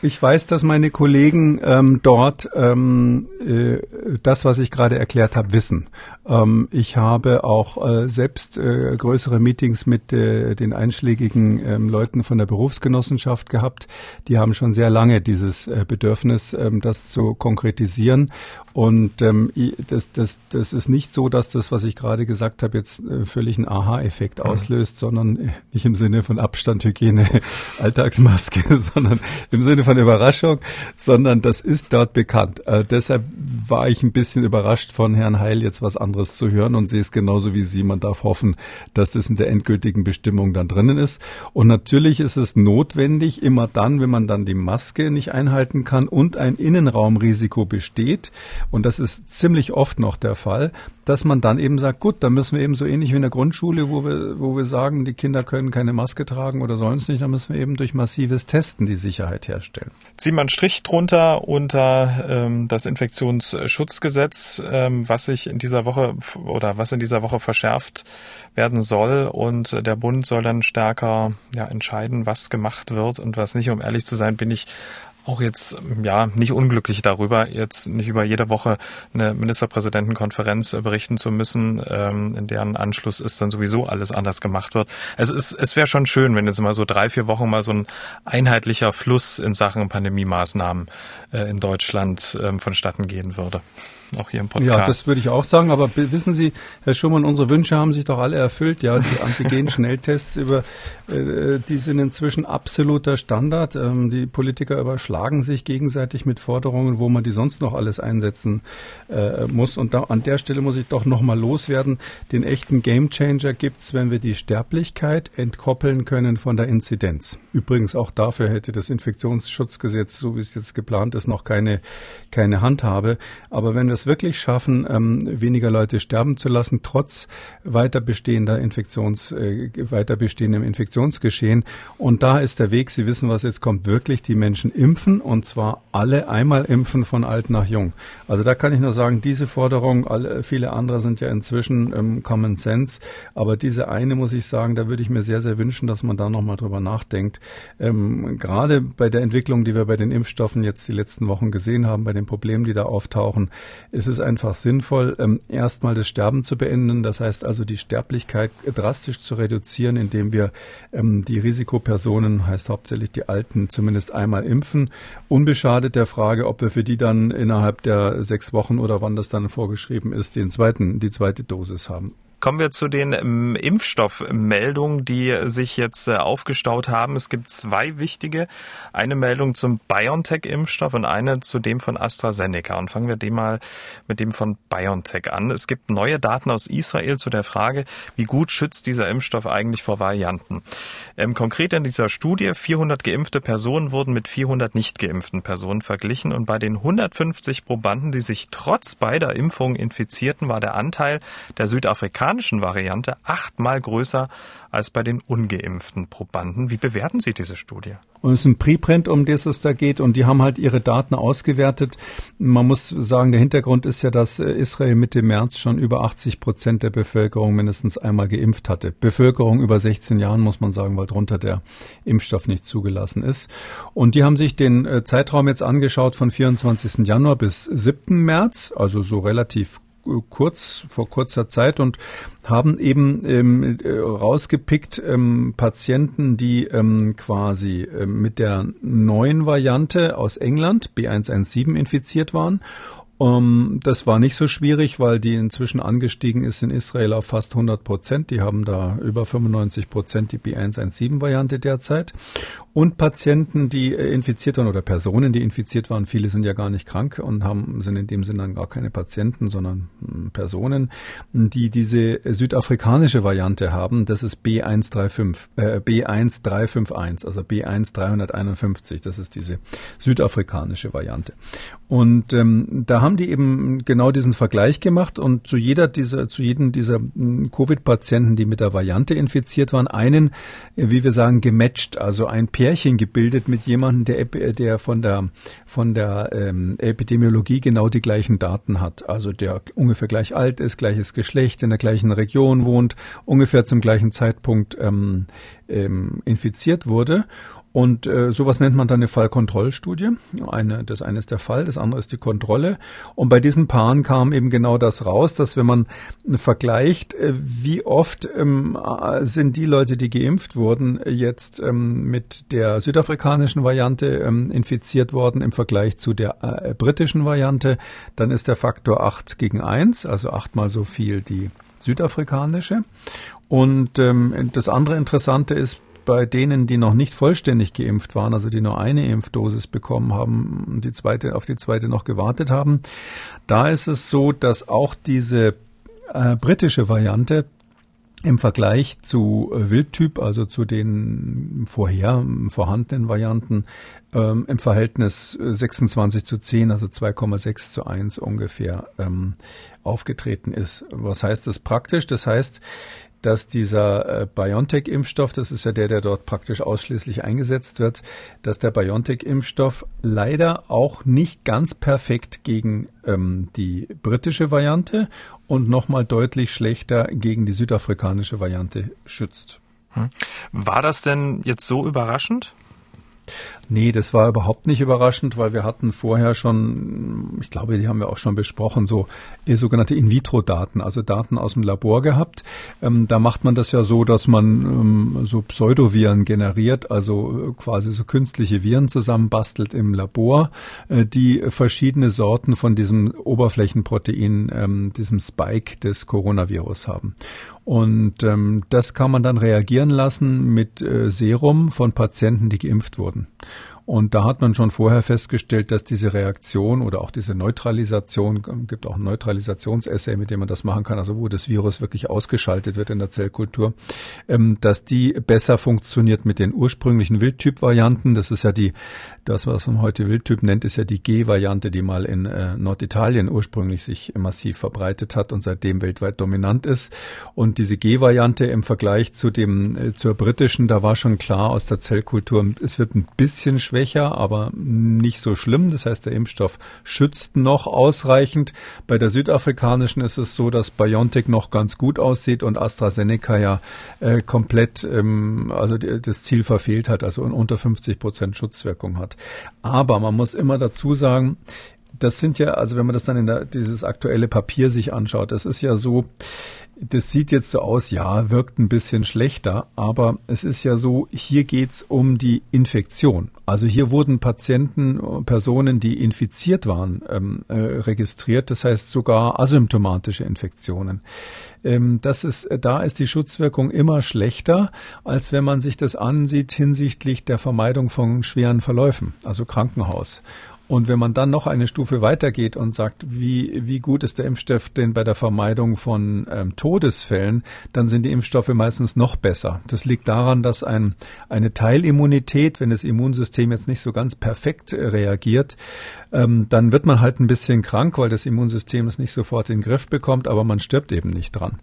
Ich weiß, dass meine Kollegen ähm, dort ähm, äh, das, was ich gerade erklärt habe, wissen. Ähm, ich habe auch äh, selbst äh, größere Meetings mit äh, den einschlägigen ähm, Leuten von der Berufsgenossenschaft gehabt. Die haben schon sehr lange dieses äh, Bedürfnis, ähm, das zu konkretisieren. Und ähm, das, das, das ist nicht so, dass das, was ich gerade gesagt habe, jetzt äh, völlig einen Aha-Effekt mhm. auslöst, sondern äh, nicht im Sinne von Abstand, Hygiene, Alltagsmaske, sondern im Sinne von von Überraschung, sondern das ist dort bekannt. Äh, deshalb war ich ein bisschen überrascht von Herrn Heil jetzt was anderes zu hören und sehe es genauso wie Sie. Man darf hoffen, dass das in der endgültigen Bestimmung dann drinnen ist. Und natürlich ist es notwendig, immer dann, wenn man dann die Maske nicht einhalten kann und ein Innenraumrisiko besteht, und das ist ziemlich oft noch der Fall, dass man dann eben sagt, gut, dann müssen wir eben so ähnlich wie in der Grundschule, wo wir, wo wir sagen, die Kinder können keine Maske tragen oder sollen es nicht, dann müssen wir eben durch massives Testen die Sicherheit herstellen. Ziehen wir einen Strich drunter unter ähm, das Infektionsschutzgesetz, ähm, was sich in dieser Woche oder was in dieser Woche verschärft werden soll und der Bund soll dann stärker ja, entscheiden, was gemacht wird und was nicht. Um ehrlich zu sein, bin ich auch jetzt ja nicht unglücklich darüber, jetzt nicht über jede Woche eine Ministerpräsidentenkonferenz berichten zu müssen, ähm, in deren Anschluss ist dann sowieso alles anders gemacht wird. Es ist, es wäre schon schön, wenn jetzt mal so drei, vier Wochen mal so ein einheitlicher Fluss in Sachen Pandemie-Maßnahmen äh, in Deutschland ähm, vonstatten gehen würde auch hier im Podcast. Ja, das würde ich auch sagen. Aber wissen Sie, Herr Schumann, unsere Wünsche haben sich doch alle erfüllt. Ja, die Antigen-Schnelltests über, äh, die sind inzwischen absoluter Standard. Ähm, die Politiker überschlagen sich gegenseitig mit Forderungen, wo man die sonst noch alles einsetzen äh, muss. Und da, an der Stelle muss ich doch noch mal loswerden. Den echten Gamechanger gibt's, wenn wir die Sterblichkeit entkoppeln können von der Inzidenz. Übrigens auch dafür hätte das Infektionsschutzgesetz, so wie es jetzt geplant ist, noch keine, keine Handhabe. Aber wenn wir es wirklich schaffen, ähm, weniger Leute sterben zu lassen, trotz weiter bestehender Infektions, äh, weiter bestehendem Infektionsgeschehen. Und da ist der Weg, Sie wissen, was jetzt kommt, wirklich die Menschen impfen und zwar alle einmal impfen von alt nach jung. Also da kann ich nur sagen, diese Forderung, alle, viele andere sind ja inzwischen ähm, Common Sense, aber diese eine muss ich sagen, da würde ich mir sehr, sehr wünschen, dass man da nochmal drüber nachdenkt. Ähm, gerade bei der Entwicklung, die wir bei den Impfstoffen jetzt die letzten Wochen gesehen haben, bei den Problemen, die da auftauchen, ist es einfach sinnvoll, ähm, erstmal das Sterben zu beenden. Das heißt also die Sterblichkeit drastisch zu reduzieren, indem wir ähm, die Risikopersonen, heißt hauptsächlich die Alten, zumindest einmal impfen. Unbeschadet der Frage, ob wir für die dann innerhalb der sechs Wochen oder wann das dann vorgeschrieben ist, den zweiten, die zweite Dosis haben. Kommen wir zu den ähm, Impfstoffmeldungen, die sich jetzt äh, aufgestaut haben. Es gibt zwei wichtige. Eine Meldung zum BioNTech-Impfstoff und eine zu dem von AstraZeneca. Und fangen wir dem mal mit dem von BioNTech an. Es gibt neue Daten aus Israel zu der Frage, wie gut schützt dieser Impfstoff eigentlich vor Varianten. Ähm, konkret in dieser Studie, 400 geimpfte Personen wurden mit 400 nicht geimpften Personen verglichen und bei den 150 Probanden, die sich trotz beider Impfungen infizierten, war der Anteil der Südafrikaner südafrikanischen Variante achtmal größer als bei den ungeimpften Probanden. Wie bewerten Sie diese Studie? Und es ist ein Preprint, um das es da geht, und die haben halt ihre Daten ausgewertet. Man muss sagen, der Hintergrund ist ja, dass Israel Mitte März schon über 80 Prozent der Bevölkerung mindestens einmal geimpft hatte. Bevölkerung über 16 Jahren, muss man sagen, weil drunter der Impfstoff nicht zugelassen ist. Und die haben sich den äh, Zeitraum jetzt angeschaut von 24. Januar bis 7. März, also so relativ kurz vor kurzer Zeit und haben eben ähm, äh, rausgepickt ähm, Patienten, die ähm, quasi ähm, mit der neuen Variante aus England B117 infiziert waren um, ähm, das war nicht so schwierig, weil die inzwischen angestiegen ist in Israel auf fast 100 Prozent. Die haben da über 95 Prozent die B117-Variante derzeit. Und Patienten, die äh, infiziert waren oder Personen, die infiziert waren, viele sind ja gar nicht krank und haben, sind in dem Sinne dann gar keine Patienten, sondern hm, Personen, die diese südafrikanische Variante haben. Das ist B135, äh, B1351, also B1351. Das ist diese südafrikanische Variante. Und ähm, da haben die eben genau diesen Vergleich gemacht und zu jeder dieser, zu jedem dieser hm, Covid-Patienten, die mit der Variante infiziert waren, einen, äh, wie wir sagen, gematcht, also ein Pärchen gebildet mit jemandem, der, der von der, von der ähm, Epidemiologie genau die gleichen Daten hat. Also der ungefähr gleich alt ist, gleiches Geschlecht, in der gleichen Region wohnt, ungefähr zum gleichen Zeitpunkt ähm, ähm, infiziert wurde. Und äh, sowas nennt man dann eine Fallkontrollstudie. Eine, das eine ist der Fall, das andere ist die Kontrolle. Und bei diesen Paaren kam eben genau das raus, dass wenn man vergleicht, äh, wie oft ähm, sind die Leute, die geimpft wurden, jetzt ähm, mit der südafrikanischen Variante ähm, infiziert worden im Vergleich zu der äh, britischen Variante, dann ist der Faktor 8 gegen 1, also achtmal so viel die südafrikanische. Und ähm, das andere Interessante ist, bei denen, die noch nicht vollständig geimpft waren, also die nur eine Impfdosis bekommen haben, und die zweite auf die zweite noch gewartet haben, da ist es so, dass auch diese äh, britische Variante im Vergleich zu äh, Wildtyp, also zu den vorher vorhandenen Varianten, ähm, im Verhältnis 26 zu 10, also 2,6 zu 1 ungefähr ähm, aufgetreten ist. Was heißt das praktisch? Das heißt, dass dieser äh, BioNTech-Impfstoff, das ist ja der, der dort praktisch ausschließlich eingesetzt wird, dass der BioNTech-Impfstoff leider auch nicht ganz perfekt gegen ähm, die britische Variante und nochmal deutlich schlechter gegen die südafrikanische Variante schützt. Hm. War das denn jetzt so überraschend? Nee, das war überhaupt nicht überraschend, weil wir hatten vorher schon, ich glaube, die haben wir auch schon besprochen, so äh, sogenannte In-vitro-Daten, also Daten aus dem Labor gehabt. Ähm, da macht man das ja so, dass man ähm, so Pseudoviren generiert, also äh, quasi so künstliche Viren zusammenbastelt im Labor, äh, die verschiedene Sorten von diesem Oberflächenprotein, ähm, diesem Spike des Coronavirus haben. Und ähm, das kann man dann reagieren lassen mit äh, Serum von Patienten, die geimpft wurden. Und da hat man schon vorher festgestellt, dass diese Reaktion oder auch diese Neutralisation, gibt auch ein Neutralisationsessay, mit dem man das machen kann, also wo das Virus wirklich ausgeschaltet wird in der Zellkultur, ähm, dass die besser funktioniert mit den ursprünglichen Wildtyp-Varianten. Das ist ja die, das, was man heute Wildtyp nennt, ist ja die G-Variante, die mal in äh, Norditalien ursprünglich sich massiv verbreitet hat und seitdem weltweit dominant ist. Und diese G-Variante im Vergleich zu dem, äh, zur britischen, da war schon klar aus der Zellkultur, es wird ein bisschen schwer schwächer, aber nicht so schlimm. Das heißt, der Impfstoff schützt noch ausreichend. Bei der südafrikanischen ist es so, dass BioNTech noch ganz gut aussieht und AstraZeneca ja äh, komplett ähm, also das Ziel verfehlt hat, also unter 50 Prozent Schutzwirkung hat. Aber man muss immer dazu sagen, das sind ja, also wenn man das dann in der, dieses aktuelle Papier sich anschaut, das ist ja so, das sieht jetzt so aus, ja, wirkt ein bisschen schlechter, aber es ist ja so, hier geht's um die Infektion. Also hier wurden Patienten, Personen, die infiziert waren, ähm, äh, registriert, das heißt sogar asymptomatische Infektionen. Ähm, das ist, da ist die Schutzwirkung immer schlechter, als wenn man sich das ansieht hinsichtlich der Vermeidung von schweren Verläufen, also Krankenhaus. Und wenn man dann noch eine Stufe weitergeht und sagt, wie, wie gut ist der Impfstoff denn bei der Vermeidung von ähm, Todesfällen, dann sind die Impfstoffe meistens noch besser. Das liegt daran, dass ein, eine Teilimmunität, wenn das Immunsystem jetzt nicht so ganz perfekt äh, reagiert, ähm, dann wird man halt ein bisschen krank, weil das Immunsystem es nicht sofort in den Griff bekommt, aber man stirbt eben nicht dran.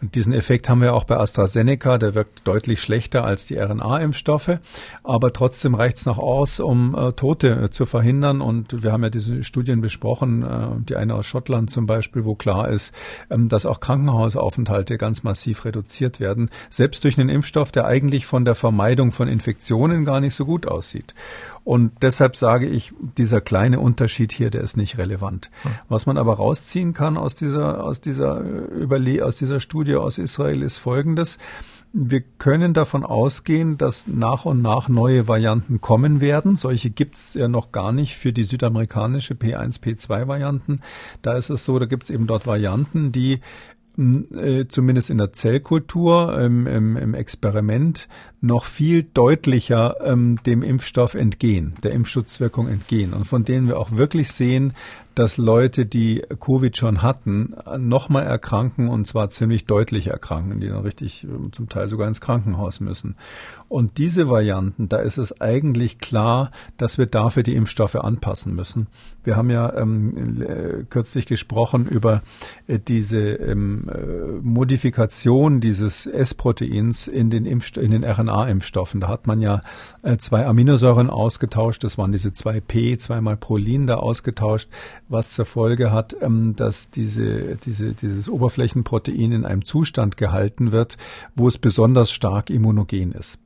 Und diesen Effekt haben wir auch bei AstraZeneca, der wirkt deutlich schlechter als die RNA-Impfstoffe, aber trotzdem reicht es noch aus, um äh, Tote äh, zu verhindern. Und wir haben ja diese Studien besprochen, äh, die eine aus Schottland zum Beispiel, wo klar ist, ähm, dass auch Krankenhausaufenthalte ganz massiv reduziert werden, selbst durch einen Impfstoff, der eigentlich von der Vermeidung von Infektionen gar nicht so gut aussieht. Und deshalb sage ich, dieser kleine Unterschied hier, der ist nicht relevant. Hm. Was man aber rausziehen kann aus dieser, aus dieser äh, Überle aus dieser Studie aus Israel ist folgendes. Wir können davon ausgehen, dass nach und nach neue Varianten kommen werden. Solche gibt es ja noch gar nicht für die südamerikanische P1, P2-Varianten. Da ist es so, da gibt es eben dort Varianten, die äh, zumindest in der Zellkultur, im, im, im Experiment, noch viel deutlicher ähm, dem Impfstoff entgehen, der Impfschutzwirkung entgehen und von denen wir auch wirklich sehen, dass Leute, die Covid schon hatten, nochmal erkranken und zwar ziemlich deutlich erkranken, die dann richtig ähm, zum Teil sogar ins Krankenhaus müssen. Und diese Varianten, da ist es eigentlich klar, dass wir dafür die Impfstoffe anpassen müssen. Wir haben ja ähm, äh, kürzlich gesprochen über äh, diese ähm, äh, Modifikation dieses S-Proteins in den, Impfsto in den RNA-Impfstoffen. Da hat man ja äh, zwei Aminosäuren ausgetauscht. Das waren diese zwei P, zweimal Prolin da ausgetauscht was zur Folge hat, ähm, dass diese, diese, dieses Oberflächenprotein in einem Zustand gehalten wird, wo es besonders stark immunogen ist,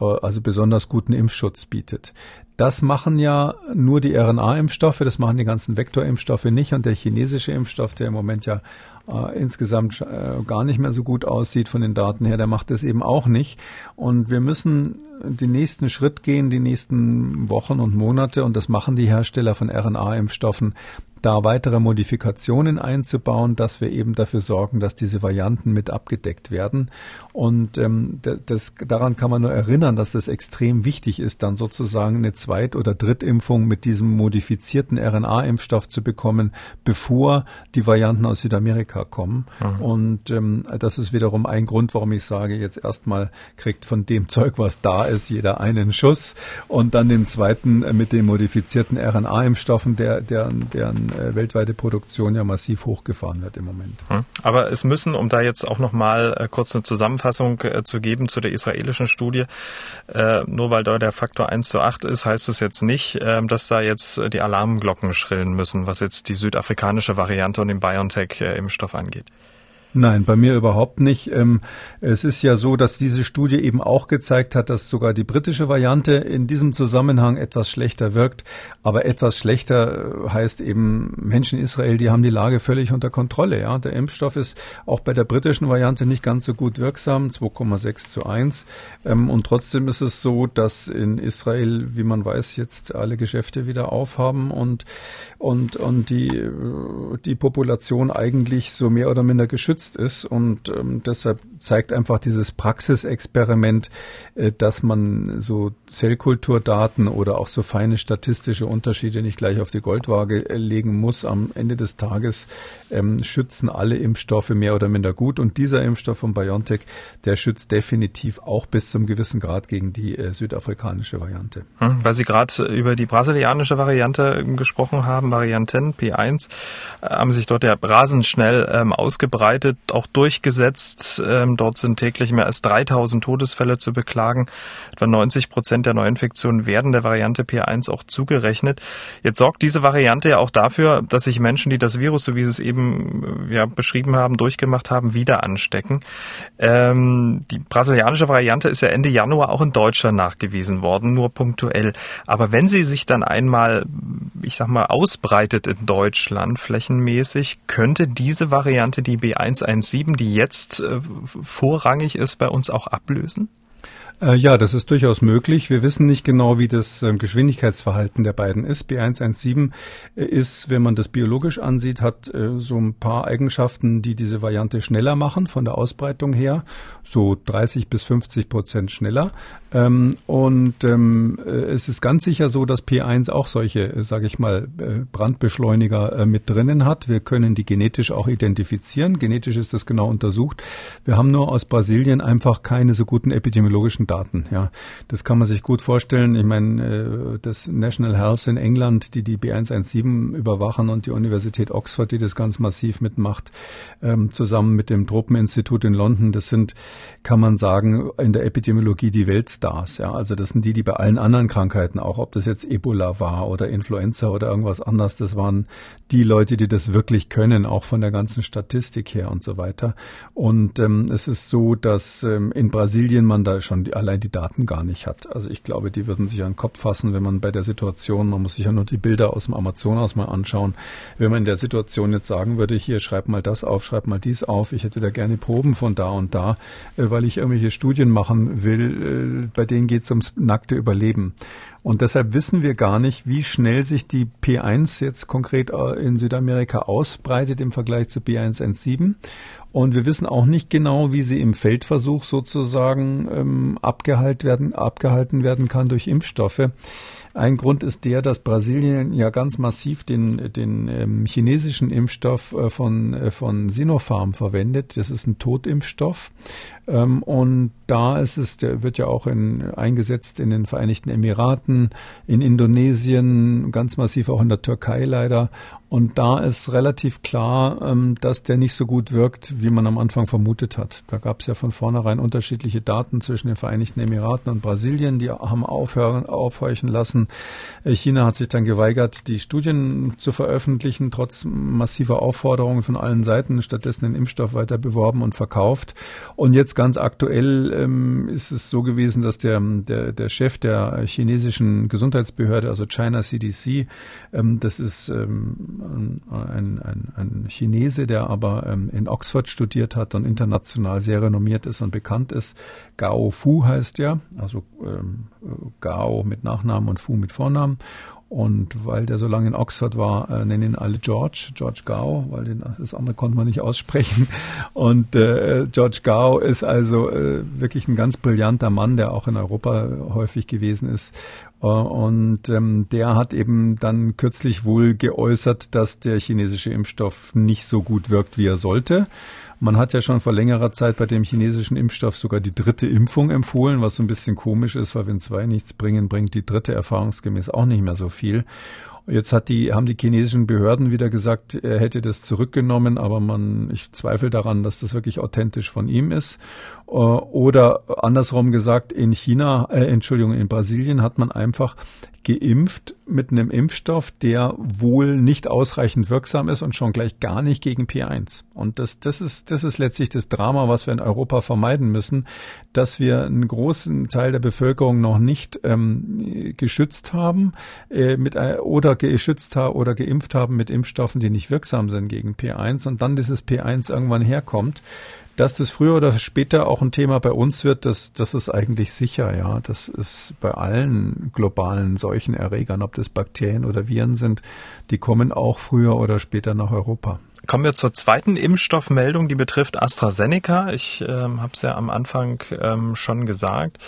äh, also besonders guten Impfschutz bietet. Das machen ja nur die RNA-Impfstoffe, das machen die ganzen Vektorimpfstoffe nicht und der chinesische Impfstoff, der im Moment ja äh, insgesamt äh, gar nicht mehr so gut aussieht von den Daten her, der macht das eben auch nicht. Und wir müssen den nächsten Schritt gehen, die nächsten Wochen und Monate, und das machen die Hersteller von RNA-Impfstoffen, da weitere Modifikationen einzubauen, dass wir eben dafür sorgen, dass diese Varianten mit abgedeckt werden. Und ähm, das, daran kann man nur erinnern, dass das extrem wichtig ist, dann sozusagen eine Zweit- oder Drittimpfung mit diesem modifizierten RNA-Impfstoff zu bekommen, bevor die Varianten aus Südamerika kommen. Mhm. Und ähm, das ist wiederum ein Grund, warum ich sage, jetzt erstmal kriegt von dem Zeug, was da ist, jeder einen Schuss und dann den zweiten äh, mit den modifizierten RNA-Impfstoffen, der, der, deren weltweite Produktion ja massiv hochgefahren wird im Moment. Hm. Aber es müssen, um da jetzt auch nochmal äh, kurz eine Zusammenfassung äh, zu geben zu der israelischen Studie, äh, nur weil da der Faktor 1 zu 8 ist, heißt es jetzt nicht, äh, dass da jetzt die Alarmglocken schrillen müssen, was jetzt die südafrikanische Variante und den BioNTech-Impfstoff angeht. Nein, bei mir überhaupt nicht. Ähm, es ist ja so, dass diese Studie eben auch gezeigt hat, dass sogar die britische Variante in diesem Zusammenhang etwas schlechter wirkt. Aber etwas schlechter äh, heißt eben Menschen in Israel, die haben die Lage völlig unter Kontrolle. Ja, der Impfstoff ist auch bei der britischen Variante nicht ganz so gut wirksam, 2,6 zu 1. Ähm, und trotzdem ist es so, dass in Israel, wie man weiß, jetzt alle Geschäfte wieder aufhaben und, und, und die, äh, die Population eigentlich so mehr oder minder geschützt geschützt ist. Und ähm, deshalb zeigt einfach dieses Praxisexperiment, äh, dass man so Zellkulturdaten oder auch so feine statistische Unterschiede nicht gleich auf die Goldwaage äh, legen muss. Am Ende des Tages ähm, schützen alle Impfstoffe mehr oder minder gut. Und dieser Impfstoff von BioNTech, der schützt definitiv auch bis zum gewissen Grad gegen die äh, südafrikanische Variante. Hm, weil Sie gerade über die brasilianische Variante ähm, gesprochen haben, Varianten P1, äh, haben sich dort ja rasend schnell ähm, ausgebreitet, auch durchgesetzt. Ähm, dort sind täglich mehr als 3000 Todesfälle zu beklagen. Etwa 90 Prozent der Neuinfektionen werden der Variante P1 auch zugerechnet. Jetzt sorgt diese Variante ja auch dafür, dass sich Menschen, die das Virus, so wie Sie es eben ja, beschrieben haben, durchgemacht haben, wieder anstecken. Ähm, die brasilianische Variante ist ja Ende Januar auch in Deutschland nachgewiesen worden, nur punktuell. Aber wenn sie sich dann einmal, ich sag mal, ausbreitet in Deutschland flächenmäßig, könnte diese Variante die B117, die jetzt äh, vorrangig ist, bei uns auch ablösen? Äh, ja, das ist durchaus möglich. Wir wissen nicht genau, wie das äh, Geschwindigkeitsverhalten der beiden ist. B117 äh, ist, wenn man das biologisch ansieht, hat äh, so ein paar Eigenschaften, die diese Variante schneller machen von der Ausbreitung her, so 30 bis 50 Prozent schneller. Ähm, und ähm, äh, es ist ganz sicher so, dass P1 auch solche, äh, sage ich mal, Brandbeschleuniger mit drinnen hat. Wir können die genetisch auch identifizieren. Genetisch ist das genau untersucht. Wir haben nur aus Brasilien einfach keine so guten epidemiologischen Daten. Ja, das kann man sich gut vorstellen. Ich meine, äh, das National Health in England, die die B117 überwachen und die Universität Oxford, die das ganz massiv mitmacht, ähm, zusammen mit dem Tropeninstitut in London, das sind, kann man sagen, in der Epidemiologie die Weltstars. Ja, also das sind die, die bei allen anderen Krankheiten, auch ob das jetzt Ebola war oder Influenza oder irgendwas anderes, das waren die Leute, die das wirklich können, auch von der ganzen Statistik her und so weiter. Und ähm, es ist so, dass ähm, in Brasilien man da schon allein die Daten gar nicht hat. Also ich glaube, die würden sich an den Kopf fassen, wenn man bei der Situation, man muss sich ja nur die Bilder aus dem Amazonas mal anschauen, wenn man in der Situation jetzt sagen würde, hier schreib mal das auf, schreib mal dies auf, ich hätte da gerne Proben von da und da, äh, weil ich irgendwelche Studien machen will, äh, bei denen geht es ums nackte Überleben. Und deshalb wissen wir gar nicht, wie schnell sich die P1 jetzt konkret äh, in Südamerika ausbreitet im Vergleich zu B117. Und wir wissen auch nicht genau, wie sie im Feldversuch sozusagen ähm, abgehalten werden, abgehalten werden kann durch Impfstoffe. Ein Grund ist der, dass Brasilien ja ganz massiv den, den ähm, chinesischen Impfstoff äh, von, äh, von Sinopharm verwendet. Das ist ein Totimpfstoff. Ähm, und da ist es, der wird ja auch in, eingesetzt in den Vereinigten Emiraten, in Indonesien, ganz massiv auch in der Türkei leider. Und da ist relativ klar, ähm, dass der nicht so gut wirkt, wie man am Anfang vermutet hat. Da gab es ja von vornherein unterschiedliche Daten zwischen den Vereinigten Emiraten und Brasilien, die haben aufhören, aufhorchen lassen. Äh, China hat sich dann geweigert, die Studien zu veröffentlichen, trotz massiver Aufforderungen von allen Seiten, stattdessen den Impfstoff weiter beworben und verkauft. Und jetzt ganz aktuell ähm, ist es so gewesen, dass der, der, der Chef der chinesischen Gesundheitsbehörde, also China CDC, ähm, das ist ein, ein, ein Chinese, der aber ähm, in Oxford studiert hat und international sehr renommiert ist und bekannt ist. Gao Fu heißt er, also ähm, Gao mit Nachnamen und Fu mit Vornamen. Und weil der so lange in Oxford war, äh, nennen ihn alle George, George Gao, weil den, das andere konnte man nicht aussprechen. Und äh, George Gao ist also äh, wirklich ein ganz brillanter Mann, der auch in Europa häufig gewesen ist. Äh, und ähm, der hat eben dann kürzlich wohl geäußert, dass der chinesische Impfstoff nicht so gut wirkt, wie er sollte. Man hat ja schon vor längerer Zeit bei dem chinesischen Impfstoff sogar die dritte Impfung empfohlen, was so ein bisschen komisch ist, weil wenn zwei nichts bringen, bringt die dritte erfahrungsgemäß auch nicht mehr so viel. Jetzt hat die, haben die chinesischen Behörden wieder gesagt, er hätte das zurückgenommen, aber man, ich zweifle daran, dass das wirklich authentisch von ihm ist. Äh, oder andersrum gesagt, in China, äh, Entschuldigung, in Brasilien hat man einfach geimpft mit einem Impfstoff, der wohl nicht ausreichend wirksam ist und schon gleich gar nicht gegen P1. Und das, das ist, das ist letztlich das Drama, was wir in Europa vermeiden müssen, dass wir einen großen Teil der Bevölkerung noch nicht ähm, geschützt haben äh, mit äh, oder geschützt haben oder geimpft haben mit Impfstoffen, die nicht wirksam sind gegen P1 und dann dieses P1 irgendwann herkommt. Dass das früher oder später auch ein Thema bei uns wird, das, das ist eigentlich sicher, ja. Das ist bei allen globalen Seuchenerregern, ob das Bakterien oder Viren sind, die kommen auch früher oder später nach Europa. Kommen wir zur zweiten Impfstoffmeldung, die betrifft AstraZeneca. Ich ähm, habe es ja am Anfang ähm, schon gesagt.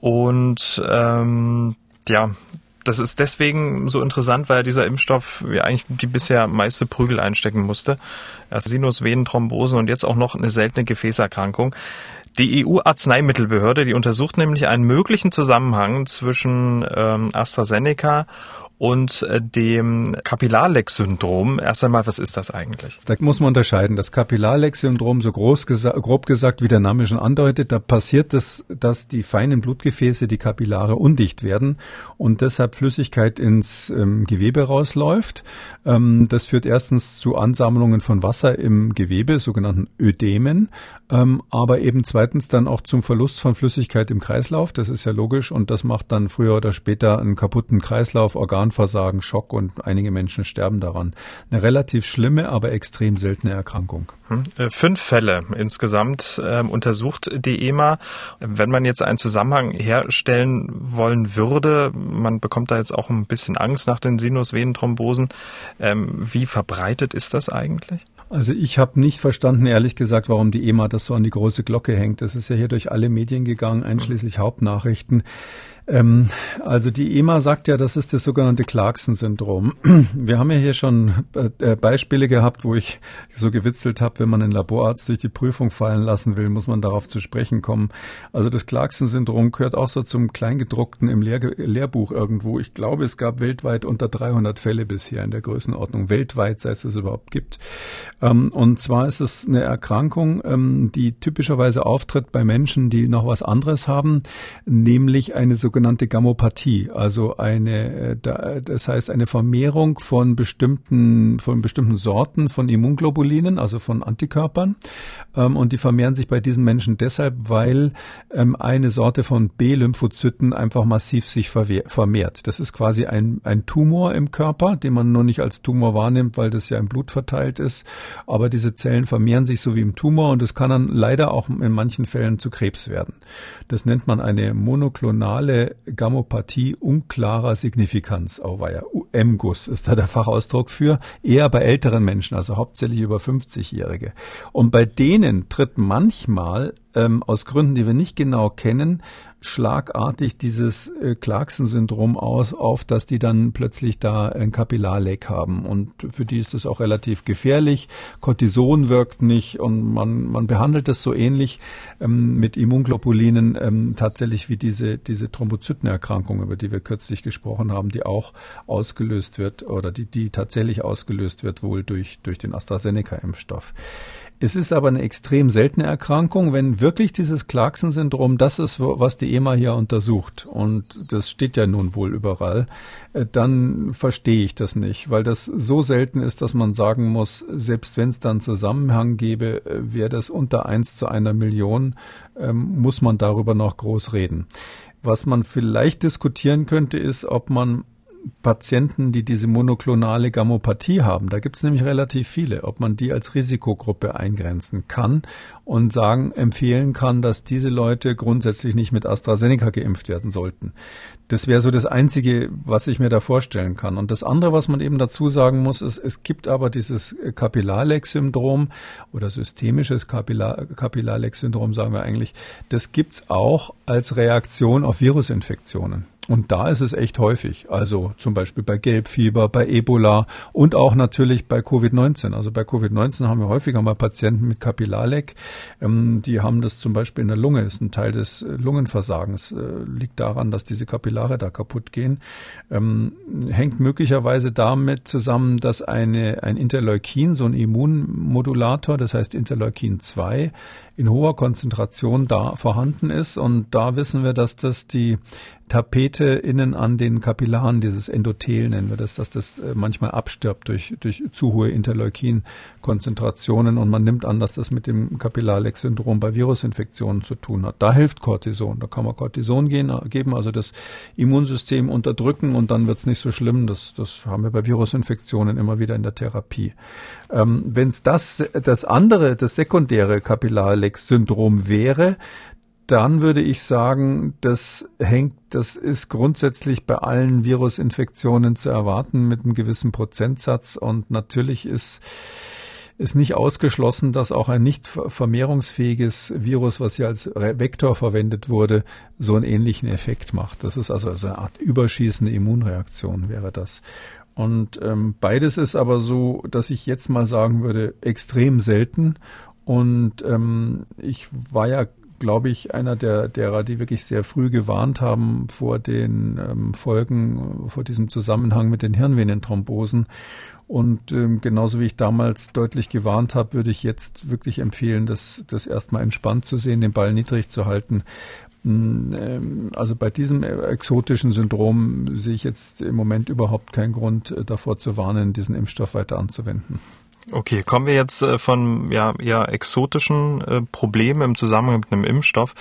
Und ähm, ja, das ist deswegen so interessant, weil dieser Impfstoff ja eigentlich die bisher meiste Prügel einstecken musste. Erst Sinusvenenthrombose und jetzt auch noch eine seltene Gefäßerkrankung. Die EU-Arzneimittelbehörde, die untersucht nämlich einen möglichen Zusammenhang zwischen ähm, AstraZeneca und äh, dem Kapillarleck-Syndrom. Erst einmal, was ist das eigentlich? Da muss man unterscheiden. Das Kapillarleck-Syndrom, so groß gesa grob gesagt, wie der Name schon andeutet, da passiert es, dass die feinen Blutgefäße, die Kapillare, undicht werden und deshalb Flüssigkeit ins ähm, Gewebe rausläuft. Ähm, das führt erstens zu Ansammlungen von Wasser im Gewebe, sogenannten Ödemen, ähm, aber eben zweitens dann auch zum Verlust von Flüssigkeit im Kreislauf. Das ist ja logisch und das macht dann früher oder später einen kaputten Kreislauf, Organ Organversagen, Schock und einige Menschen sterben daran. Eine relativ schlimme, aber extrem seltene Erkrankung. Hm. Äh, fünf Fälle insgesamt äh, untersucht die EMA. Wenn man jetzt einen Zusammenhang herstellen wollen würde, man bekommt da jetzt auch ein bisschen Angst nach den Sinusvenenthrombosen. Ähm, wie verbreitet ist das eigentlich? Also ich habe nicht verstanden, ehrlich gesagt, warum die EMA das so an die große Glocke hängt. Das ist ja hier durch alle Medien gegangen, einschließlich Hauptnachrichten. Ähm, also die EMA sagt ja, das ist das sogenannte Clarkson-Syndrom. Wir haben ja hier schon äh, Beispiele gehabt, wo ich so gewitzelt habe, wenn man einen Laborarzt durch die Prüfung fallen lassen will, muss man darauf zu sprechen kommen. Also das Clarkson-Syndrom gehört auch so zum Kleingedruckten im Lehr Lehrbuch irgendwo. Ich glaube, es gab weltweit unter 300 Fälle bisher in der Größenordnung, weltweit, seit es es überhaupt gibt. Ähm, und zwar ist es eine Erkrankung, ähm, die typischerweise auftritt bei Menschen, die noch was anderes haben, nämlich eine so sogenannte Gammopathie, also eine, äh, das heißt eine Vermehrung von bestimmten, von bestimmten Sorten von Immunglobulinen, also von Antikörpern. Ähm, und die vermehren sich bei diesen Menschen deshalb, weil ähm, eine Sorte von B-Lymphozyten einfach massiv sich vermehrt. Das ist quasi ein, ein Tumor im Körper, den man nur nicht als Tumor wahrnimmt, weil das ja im Blut verteilt ist. Aber diese Zellen vermehren sich so wie im Tumor und es kann dann leider auch in manchen Fällen zu Krebs werden. Das nennt man eine monoklonale Gammopathie unklarer Signifikanz, auweia. MGUS ist da der Fachausdruck für, eher bei älteren Menschen, also hauptsächlich über 50-Jährige. Und bei denen tritt manchmal ähm, aus Gründen, die wir nicht genau kennen, schlagartig dieses äh, Clarkson-Syndrom aus, auf, dass die dann plötzlich da ein Kapillarleck haben. Und für die ist das auch relativ gefährlich. Cortison wirkt nicht und man, man behandelt das so ähnlich ähm, mit Immunglobulinen ähm, tatsächlich wie diese, diese Thrombozytenerkrankung, über die wir kürzlich gesprochen haben, die auch ausgelöst wird oder die, die tatsächlich ausgelöst wird wohl durch, durch den AstraZeneca-Impfstoff. Es ist aber eine extrem seltene Erkrankung, wenn wirklich dieses Clarkson-Syndrom das ist, was die EMA hier untersucht, und das steht ja nun wohl überall, äh, dann verstehe ich das nicht, weil das so selten ist, dass man sagen muss, selbst wenn es dann Zusammenhang gäbe, äh, wäre das unter eins zu einer Million, ähm, muss man darüber noch groß reden. Was man vielleicht diskutieren könnte, ist, ob man Patienten, die diese monoklonale Gammopathie haben, da gibt es nämlich relativ viele, ob man die als Risikogruppe eingrenzen kann und sagen, empfehlen kann, dass diese Leute grundsätzlich nicht mit AstraZeneca geimpft werden sollten. Das wäre so das Einzige, was ich mir da vorstellen kann. Und das andere, was man eben dazu sagen muss, ist, es gibt aber dieses Kapillarleck-Syndrom oder systemisches Kapillar Kapillarleck-Syndrom, sagen wir eigentlich, das gibt's auch als Reaktion auf Virusinfektionen. Und da ist es echt häufig. Also zum Beispiel bei Gelbfieber, bei Ebola und auch natürlich bei Covid-19. Also bei Covid-19 haben wir häufiger mal Patienten mit Kapillarleck. Ähm, die haben das zum Beispiel in der Lunge. Ist ein Teil des äh, Lungenversagens. Äh, liegt daran, dass diese Kapillare da kaputt gehen. Ähm, hängt möglicherweise damit zusammen, dass eine, ein Interleukin, so ein Immunmodulator, das heißt Interleukin 2, in hoher Konzentration da vorhanden ist. Und da wissen wir, dass das die Tapete innen an den Kapillaren, dieses Endothel nennen wir das, dass das äh, manchmal abstirbt durch, durch zu hohe Interleukin-Konzentrationen und man nimmt an, dass das mit dem Kapillarleck-Syndrom bei Virusinfektionen zu tun hat. Da hilft Cortison. Da kann man Cortison gehen, geben, also das Immunsystem unterdrücken und dann wird es nicht so schlimm. Das, das haben wir bei Virusinfektionen immer wieder in der Therapie. Ähm, Wenn es das, das andere, das sekundäre Kapillarleck-Syndrom wäre, dann würde ich sagen, das hängt, das ist grundsätzlich bei allen Virusinfektionen zu erwarten mit einem gewissen Prozentsatz und natürlich ist ist nicht ausgeschlossen, dass auch ein nicht vermehrungsfähiges Virus, was ja als Vektor verwendet wurde, so einen ähnlichen Effekt macht. Das ist also eine Art überschießende Immunreaktion wäre das. Und ähm, beides ist aber so, dass ich jetzt mal sagen würde, extrem selten. Und ähm, ich war ja glaube ich, einer der, derer, die wirklich sehr früh gewarnt haben vor den ähm, Folgen, vor diesem Zusammenhang mit den Hirnvenenthrombosen. Und ähm, genauso wie ich damals deutlich gewarnt habe, würde ich jetzt wirklich empfehlen, das, das erstmal entspannt zu sehen, den Ball niedrig zu halten. Mm, ähm, also bei diesem exotischen Syndrom sehe ich jetzt im Moment überhaupt keinen Grund äh, davor zu warnen, diesen Impfstoff weiter anzuwenden. Okay, kommen wir jetzt äh, von ja, eher exotischen äh, Problemen im Zusammenhang mit einem Impfstoff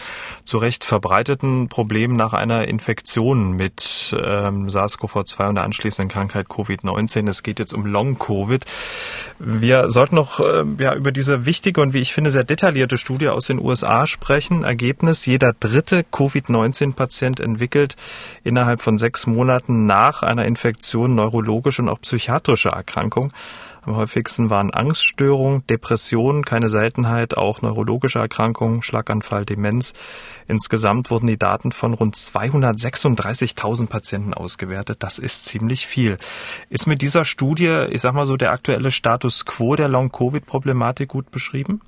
zu recht verbreiteten Problemen nach einer Infektion mit ähm, SARS-CoV-2 und der anschließenden Krankheit Covid-19. Es geht jetzt um Long-Covid. Wir sollten noch äh, ja, über diese wichtige und wie ich finde sehr detaillierte Studie aus den USA sprechen. Ergebnis, jeder dritte Covid-19-Patient entwickelt innerhalb von sechs Monaten nach einer Infektion neurologische und auch psychiatrische Erkrankung. Am häufigsten waren Angststörungen, Depressionen, keine Seltenheit, auch neurologische Erkrankungen, Schlaganfall, Demenz. Insgesamt wurden die Daten von rund 236.000 Patienten ausgewertet. Das ist ziemlich viel. Ist mit dieser Studie, ich sag mal so, der aktuelle Status quo der Long-Covid-Problematik gut beschrieben?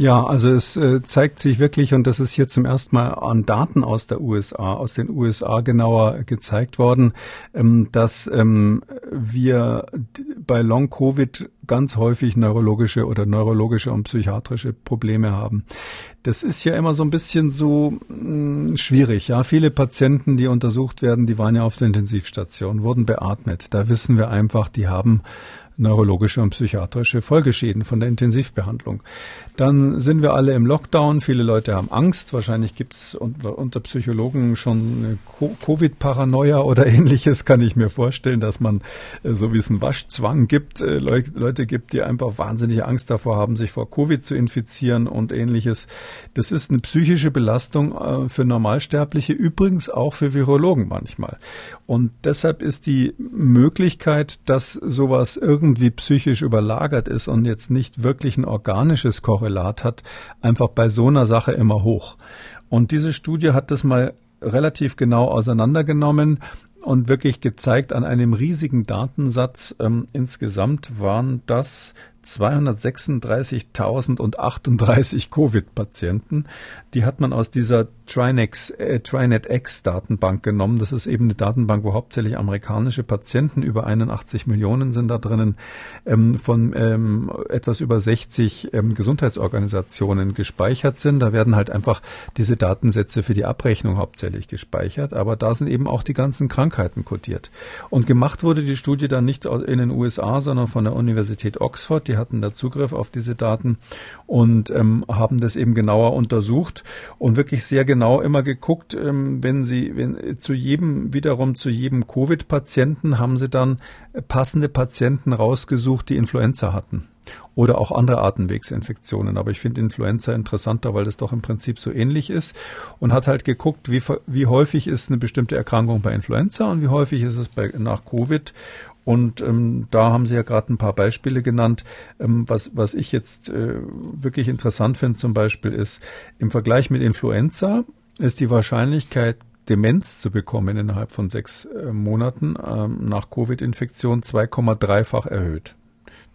Ja, also es äh, zeigt sich wirklich, und das ist hier zum ersten Mal an Daten aus der USA, aus den USA genauer gezeigt worden, ähm, dass ähm, wir bei Long Covid ganz häufig neurologische oder neurologische und psychiatrische Probleme haben. Das ist ja immer so ein bisschen so mm, schwierig. Ja, viele Patienten, die untersucht werden, die waren ja auf der Intensivstation, wurden beatmet. Da wissen wir einfach, die haben neurologische und psychiatrische Folgeschäden von der Intensivbehandlung. Dann sind wir alle im Lockdown. Viele Leute haben Angst. Wahrscheinlich gibt es unter, unter, Psychologen schon Covid-Paranoia oder ähnliches, kann ich mir vorstellen, dass man, äh, so wie es einen Waschzwang gibt, äh, Leute gibt, die einfach wahnsinnige Angst davor haben, sich vor Covid zu infizieren und ähnliches. Das ist eine psychische Belastung äh, für Normalsterbliche, übrigens auch für Virologen manchmal. Und deshalb ist die Möglichkeit, dass sowas irgendwie irgendwie psychisch überlagert ist und jetzt nicht wirklich ein organisches Korrelat hat, einfach bei so einer Sache immer hoch. Und diese Studie hat das mal relativ genau auseinandergenommen und wirklich gezeigt an einem riesigen Datensatz. Ähm, insgesamt waren das 236.038 Covid-Patienten. Die hat man aus dieser Trinex, äh, TriNetX-Datenbank genommen. Das ist eben eine Datenbank, wo hauptsächlich amerikanische Patienten, über 81 Millionen sind da drinnen, ähm, von ähm, etwas über 60 ähm, Gesundheitsorganisationen gespeichert sind. Da werden halt einfach diese Datensätze für die Abrechnung hauptsächlich gespeichert. Aber da sind eben auch die ganzen Krankheiten kodiert. Und gemacht wurde die Studie dann nicht in den USA, sondern von der Universität Oxford die hatten da Zugriff auf diese Daten und ähm, haben das eben genauer untersucht und wirklich sehr genau immer geguckt, ähm, wenn sie, wenn zu jedem, wiederum zu jedem Covid-Patienten haben sie dann passende Patienten rausgesucht, die Influenza hatten oder auch andere Atemwegsinfektionen. Aber ich finde Influenza interessanter, weil das doch im Prinzip so ähnlich ist und hat halt geguckt, wie, wie häufig ist eine bestimmte Erkrankung bei Influenza und wie häufig ist es bei, nach Covid und ähm, da haben Sie ja gerade ein paar Beispiele genannt. Ähm, was, was ich jetzt äh, wirklich interessant finde zum Beispiel ist, im Vergleich mit Influenza ist die Wahrscheinlichkeit, Demenz zu bekommen innerhalb von sechs äh, Monaten ähm, nach Covid-Infektion 2,3-fach erhöht.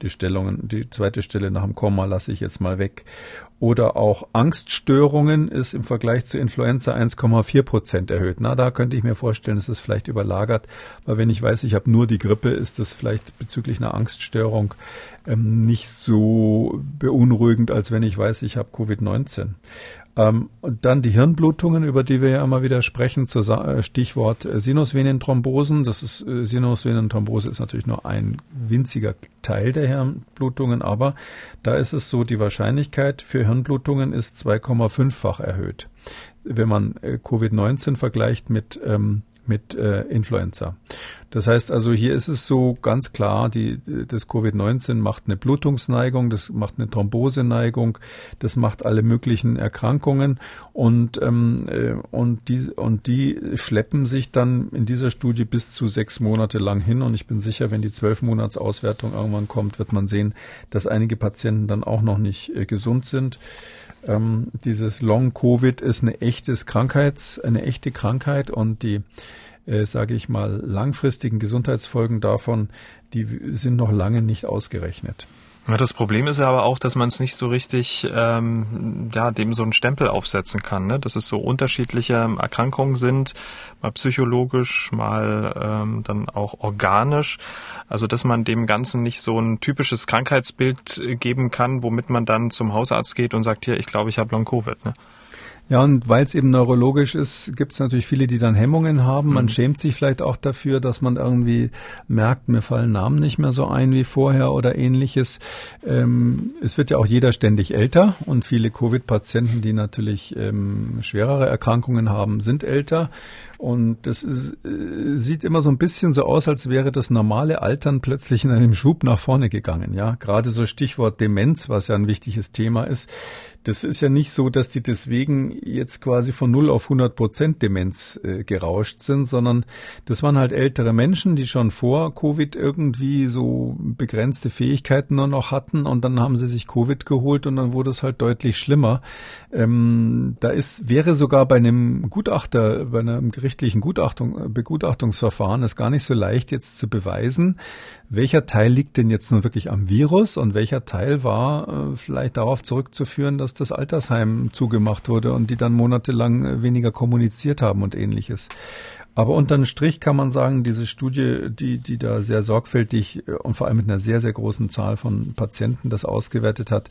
Die Stellungen, die zweite Stelle nach dem Komma lasse ich jetzt mal weg. Oder auch Angststörungen ist im Vergleich zu Influenza 1,4 Prozent erhöht. Na, da könnte ich mir vorstellen, es ist vielleicht überlagert, weil wenn ich weiß, ich habe nur die Grippe, ist das vielleicht bezüglich einer Angststörung ähm, nicht so beunruhigend, als wenn ich weiß, ich habe Covid-19. Ähm, und dann die Hirnblutungen, über die wir ja immer wieder sprechen, zu äh, Stichwort äh, Sinusvenenthrombosen. Das ist äh, Sinusvenenthrombose ist natürlich nur ein winziger Teil der Hirnblutungen, aber da ist es so, die Wahrscheinlichkeit für Hirnblutungen ist 2,5-fach erhöht, wenn man äh, Covid-19 vergleicht mit ähm, mit äh, Influenza. Das heißt also, hier ist es so ganz klar, die, das Covid-19 macht eine Blutungsneigung, das macht eine Thromboseneigung, das macht alle möglichen Erkrankungen und, ähm, äh, und, die, und die schleppen sich dann in dieser Studie bis zu sechs Monate lang hin und ich bin sicher, wenn die zwölf Monats Auswertung irgendwann kommt, wird man sehen, dass einige Patienten dann auch noch nicht äh, gesund sind. Ähm, dieses Long Covid ist eine echtes Krankheits, eine echte Krankheit und die äh, sage ich mal, langfristigen Gesundheitsfolgen davon, die sind noch lange nicht ausgerechnet. Ja, das Problem ist ja aber auch, dass man es nicht so richtig, ähm, ja, dem so einen Stempel aufsetzen kann, ne? dass es so unterschiedliche Erkrankungen sind, mal psychologisch, mal ähm, dann auch organisch. Also dass man dem Ganzen nicht so ein typisches Krankheitsbild äh, geben kann, womit man dann zum Hausarzt geht und sagt, hier, ich glaube, ich habe Long Covid. Ne? Ja, und weil es eben neurologisch ist, gibt es natürlich viele, die dann Hemmungen haben. Man mhm. schämt sich vielleicht auch dafür, dass man irgendwie merkt, mir fallen Namen nicht mehr so ein wie vorher oder ähnliches. Ähm, es wird ja auch jeder ständig älter und viele Covid-Patienten, die natürlich ähm, schwerere Erkrankungen haben, sind älter. Und das ist, äh, sieht immer so ein bisschen so aus, als wäre das normale Altern plötzlich in einem Schub nach vorne gegangen. Ja, gerade so Stichwort Demenz, was ja ein wichtiges Thema ist. Das ist ja nicht so, dass die deswegen jetzt quasi von 0 auf 100 Prozent Demenz äh, gerauscht sind, sondern das waren halt ältere Menschen, die schon vor Covid irgendwie so begrenzte Fähigkeiten nur noch hatten und dann haben sie sich Covid geholt und dann wurde es halt deutlich schlimmer. Ähm, da ist, wäre sogar bei einem Gutachter, bei einem gerichtlichen Gutachtung, Begutachtungsverfahren ist gar nicht so leicht jetzt zu beweisen, welcher Teil liegt denn jetzt nun wirklich am Virus und welcher Teil war äh, vielleicht darauf zurückzuführen, dass das Altersheim zugemacht wurde und die dann monatelang äh, weniger kommuniziert haben und ähnliches. Aber unter den Strich kann man sagen, diese Studie, die, die da sehr sorgfältig äh, und vor allem mit einer sehr, sehr großen Zahl von Patienten das ausgewertet hat,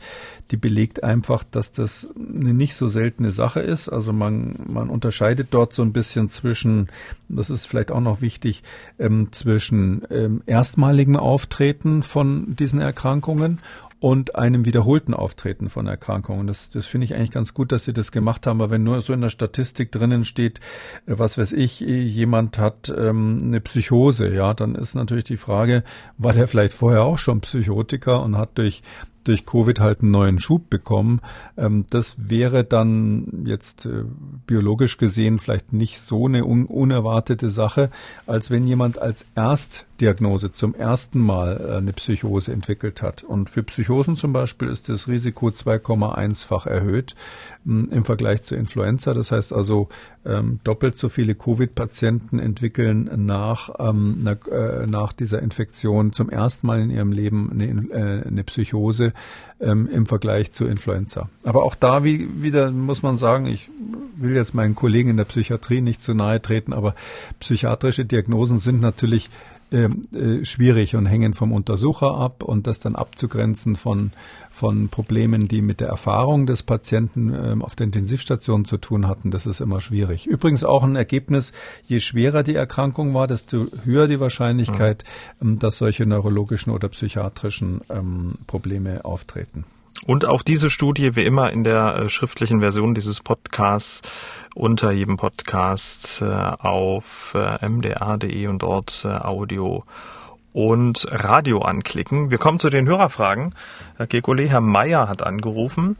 die belegt einfach, dass das eine nicht so seltene Sache ist. Also man, man unterscheidet dort so ein bisschen zwischen, das ist vielleicht auch noch wichtig, ähm, zwischen ähm, erstmaligem Auftreten von diesen Erkrankungen und einem wiederholten Auftreten von Erkrankungen. Das, das finde ich eigentlich ganz gut, dass Sie das gemacht haben. Aber wenn nur so in der Statistik drinnen steht, äh, was weiß ich, jemand hat ähm, eine Psychose, ja, dann ist natürlich die Frage, war der vielleicht vorher auch schon Psychotiker und hat durch durch Covid halt einen neuen Schub bekommen. Ähm, das wäre dann jetzt äh, biologisch gesehen vielleicht nicht so eine un unerwartete Sache, als wenn jemand als Erstdiagnose zum ersten Mal äh, eine Psychose entwickelt hat. Und für Psychosen zum Beispiel ist das Risiko 2,1-fach erhöht ähm, im Vergleich zur Influenza. Das heißt also, ähm, doppelt so viele Covid-Patienten entwickeln nach, na, äh, nach dieser Infektion zum ersten Mal in ihrem Leben eine, eine Psychose ähm, im Vergleich zur Influenza. Aber auch da wie, wieder muss man sagen, ich will jetzt meinen Kollegen in der Psychiatrie nicht zu nahe treten, aber psychiatrische Diagnosen sind natürlich ähm, äh, schwierig und hängen vom Untersucher ab und das dann abzugrenzen von, von Problemen, die mit der Erfahrung des Patienten ähm, auf der Intensivstation zu tun hatten, das ist immer schwierig. Übrigens auch ein Ergebnis, je schwerer die Erkrankung war, desto höher die Wahrscheinlichkeit, mhm. dass solche neurologischen oder psychiatrischen ähm, Probleme auftreten. Und auch diese Studie, wie immer in der äh, schriftlichen Version dieses Podcasts, unter jedem Podcast äh, auf äh, mdr.de und dort Audio und Radio anklicken. Wir kommen zu den Hörerfragen. Herr Gekole, Herr Meier hat angerufen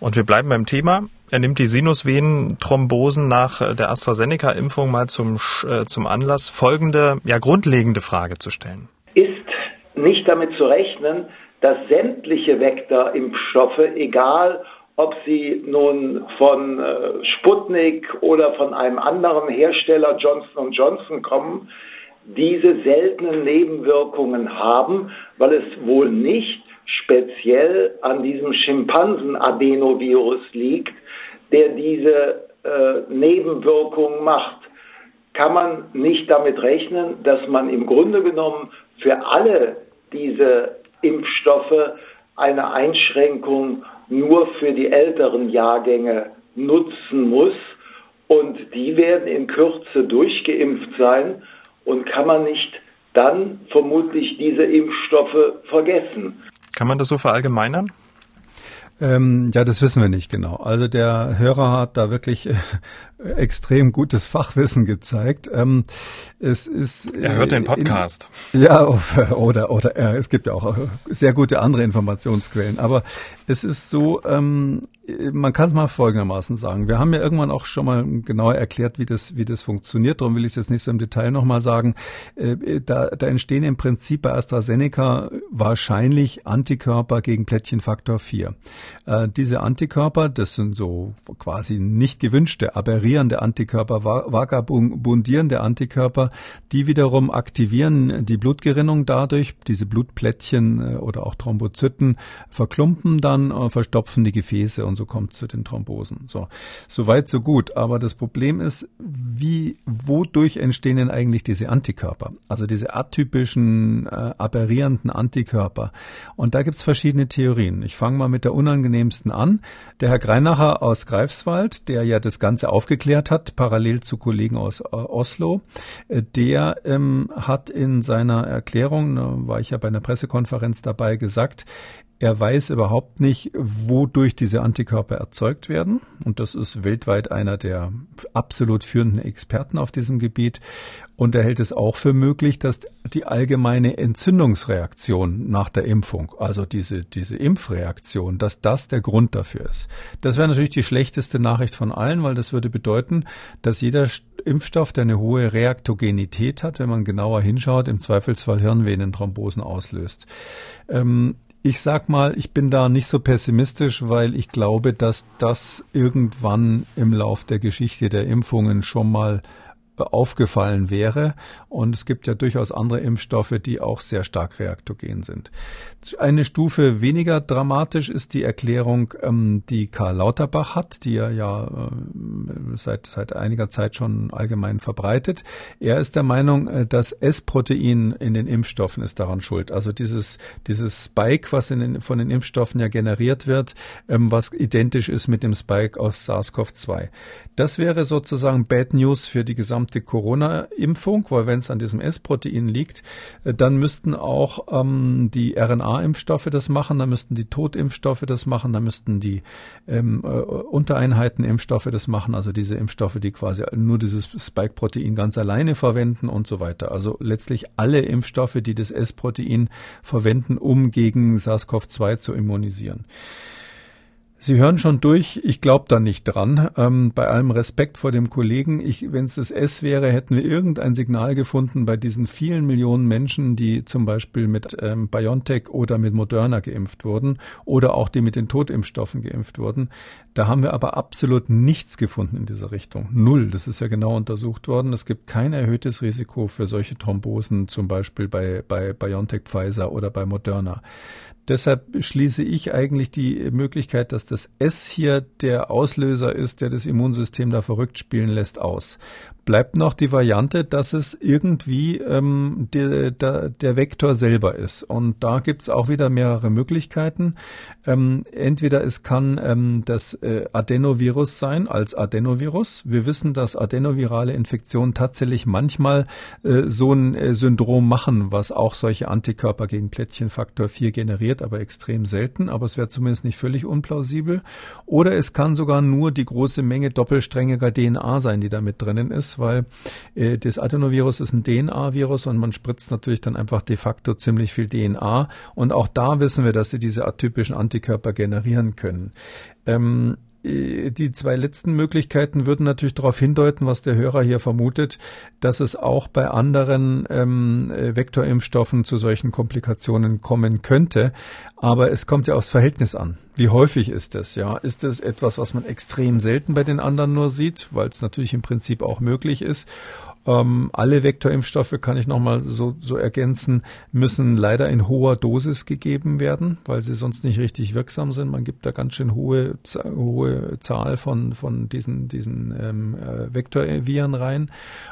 und wir bleiben beim Thema. Er nimmt die Sinusvenenthrombosen nach der AstraZeneca-Impfung mal zum, zum Anlass, folgende, ja, grundlegende Frage zu stellen. Ist nicht damit zu rechnen, dass sämtliche Vektorimpfstoffe, egal ob sie nun von äh, Sputnik oder von einem anderen Hersteller Johnson Johnson kommen, diese seltenen Nebenwirkungen haben, weil es wohl nicht speziell an diesem Schimpansen-Adenovirus liegt, der diese äh, Nebenwirkungen macht. Kann man nicht damit rechnen, dass man im Grunde genommen für alle diese Impfstoffe eine Einschränkung nur für die älteren Jahrgänge nutzen muss. Und die werden in Kürze durchgeimpft sein und kann man nicht dann vermutlich diese Impfstoffe vergessen. Kann man das so verallgemeinern? Ähm, ja, das wissen wir nicht genau. Also der Hörer hat da wirklich äh, extrem gutes Fachwissen gezeigt. Ähm, es ist er hört den Podcast. In, ja, oder oder äh, es gibt ja auch sehr gute andere Informationsquellen. Aber es ist so, ähm, man kann es mal folgendermaßen sagen. Wir haben ja irgendwann auch schon mal genauer erklärt, wie das, wie das funktioniert. Darum will ich es jetzt nicht so im Detail nochmal sagen. Äh, da, da entstehen im Prinzip bei AstraZeneca wahrscheinlich Antikörper gegen Plättchenfaktor 4. Äh, diese Antikörper, das sind so quasi nicht gewünschte Aberrien migrierende Antikörper, vagabundierende Antikörper, die wiederum aktivieren die Blutgerinnung dadurch. Diese Blutplättchen äh, oder auch Thrombozyten verklumpen dann, äh, verstopfen die Gefäße und so kommt es zu den Thrombosen. So, so weit, so gut. Aber das Problem ist, wie, wodurch entstehen denn eigentlich diese Antikörper? Also diese atypischen, äh, aberrierenden Antikörper. Und da gibt's verschiedene Theorien. Ich fange mal mit der unangenehmsten an. Der Herr Greinacher aus Greifswald, der ja das Ganze aufgeklärt hat, parallel zu Kollegen aus äh, Oslo, äh, der ähm, hat in seiner Erklärung, da war ich ja bei einer Pressekonferenz dabei, gesagt, er weiß überhaupt nicht, wodurch diese Antikörper erzeugt werden. Und das ist weltweit einer der absolut führenden Experten auf diesem Gebiet. Und er hält es auch für möglich, dass die allgemeine Entzündungsreaktion nach der Impfung, also diese, diese Impfreaktion, dass das der Grund dafür ist. Das wäre natürlich die schlechteste Nachricht von allen, weil das würde bedeuten, dass jeder Impfstoff, der eine hohe Reaktogenität hat, wenn man genauer hinschaut, im Zweifelsfall Hirnvenenthrombosen auslöst. Ähm, ich sag mal, ich bin da nicht so pessimistisch, weil ich glaube, dass das irgendwann im Lauf der Geschichte der Impfungen schon mal aufgefallen wäre. Und es gibt ja durchaus andere Impfstoffe, die auch sehr stark reaktogen sind. Eine Stufe weniger dramatisch ist die Erklärung, ähm, die Karl Lauterbach hat, die er ja äh, seit, seit einiger Zeit schon allgemein verbreitet. Er ist der Meinung, äh, das S-Protein in den Impfstoffen ist daran schuld. Also dieses, dieses Spike, was den, von den Impfstoffen ja generiert wird, ähm, was identisch ist mit dem Spike aus SARS-CoV-2. Das wäre sozusagen Bad News für die gesamte gesamte Corona-Impfung, weil wenn es an diesem S-Protein liegt, äh, dann müssten auch ähm, die RNA-Impfstoffe das machen, dann müssten die Totimpfstoffe das machen, dann müssten die ähm, äh, Untereinheiten-Impfstoffe das machen, also diese Impfstoffe, die quasi nur dieses Spike-Protein ganz alleine verwenden und so weiter. Also letztlich alle Impfstoffe, die das S-Protein verwenden, um gegen SARS-CoV-2 zu immunisieren. Sie hören schon durch, ich glaube da nicht dran. Ähm, bei allem Respekt vor dem Kollegen, wenn es das S wäre, hätten wir irgendein Signal gefunden bei diesen vielen Millionen Menschen, die zum Beispiel mit ähm, BioNTech oder mit Moderna geimpft wurden oder auch die mit den Totimpfstoffen geimpft wurden. Da haben wir aber absolut nichts gefunden in dieser Richtung. Null. Das ist ja genau untersucht worden. Es gibt kein erhöhtes Risiko für solche Thrombosen, zum Beispiel bei, bei BioNTech Pfizer oder bei Moderna. Deshalb schließe ich eigentlich die Möglichkeit, dass das S hier der Auslöser ist, der das Immunsystem da verrückt spielen lässt, aus bleibt noch die Variante, dass es irgendwie ähm, der, der, der Vektor selber ist. Und da gibt es auch wieder mehrere Möglichkeiten. Ähm, entweder es kann ähm, das äh, Adenovirus sein als Adenovirus. Wir wissen, dass adenovirale Infektionen tatsächlich manchmal äh, so ein äh, Syndrom machen, was auch solche Antikörper gegen Plättchenfaktor 4 generiert, aber extrem selten. Aber es wäre zumindest nicht völlig unplausibel. Oder es kann sogar nur die große Menge doppelsträngiger DNA sein, die da mit drinnen ist weil äh, das Adenovirus ist ein DNA-Virus und man spritzt natürlich dann einfach de facto ziemlich viel DNA. Und auch da wissen wir, dass sie diese atypischen Antikörper generieren können. Ähm, äh, die zwei letzten Möglichkeiten würden natürlich darauf hindeuten, was der Hörer hier vermutet, dass es auch bei anderen ähm, äh, Vektorimpfstoffen zu solchen Komplikationen kommen könnte. Aber es kommt ja aufs Verhältnis an. Wie häufig ist das? Ja, ist es etwas, was man extrem selten bei den anderen nur sieht, weil es natürlich im Prinzip auch möglich ist? Ähm, alle Vektorimpfstoffe, kann ich nochmal so, so ergänzen, müssen leider in hoher Dosis gegeben werden, weil sie sonst nicht richtig wirksam sind. Man gibt da ganz schön hohe, hohe Zahl von, von diesen, diesen ähm, äh, Vektorviren rein.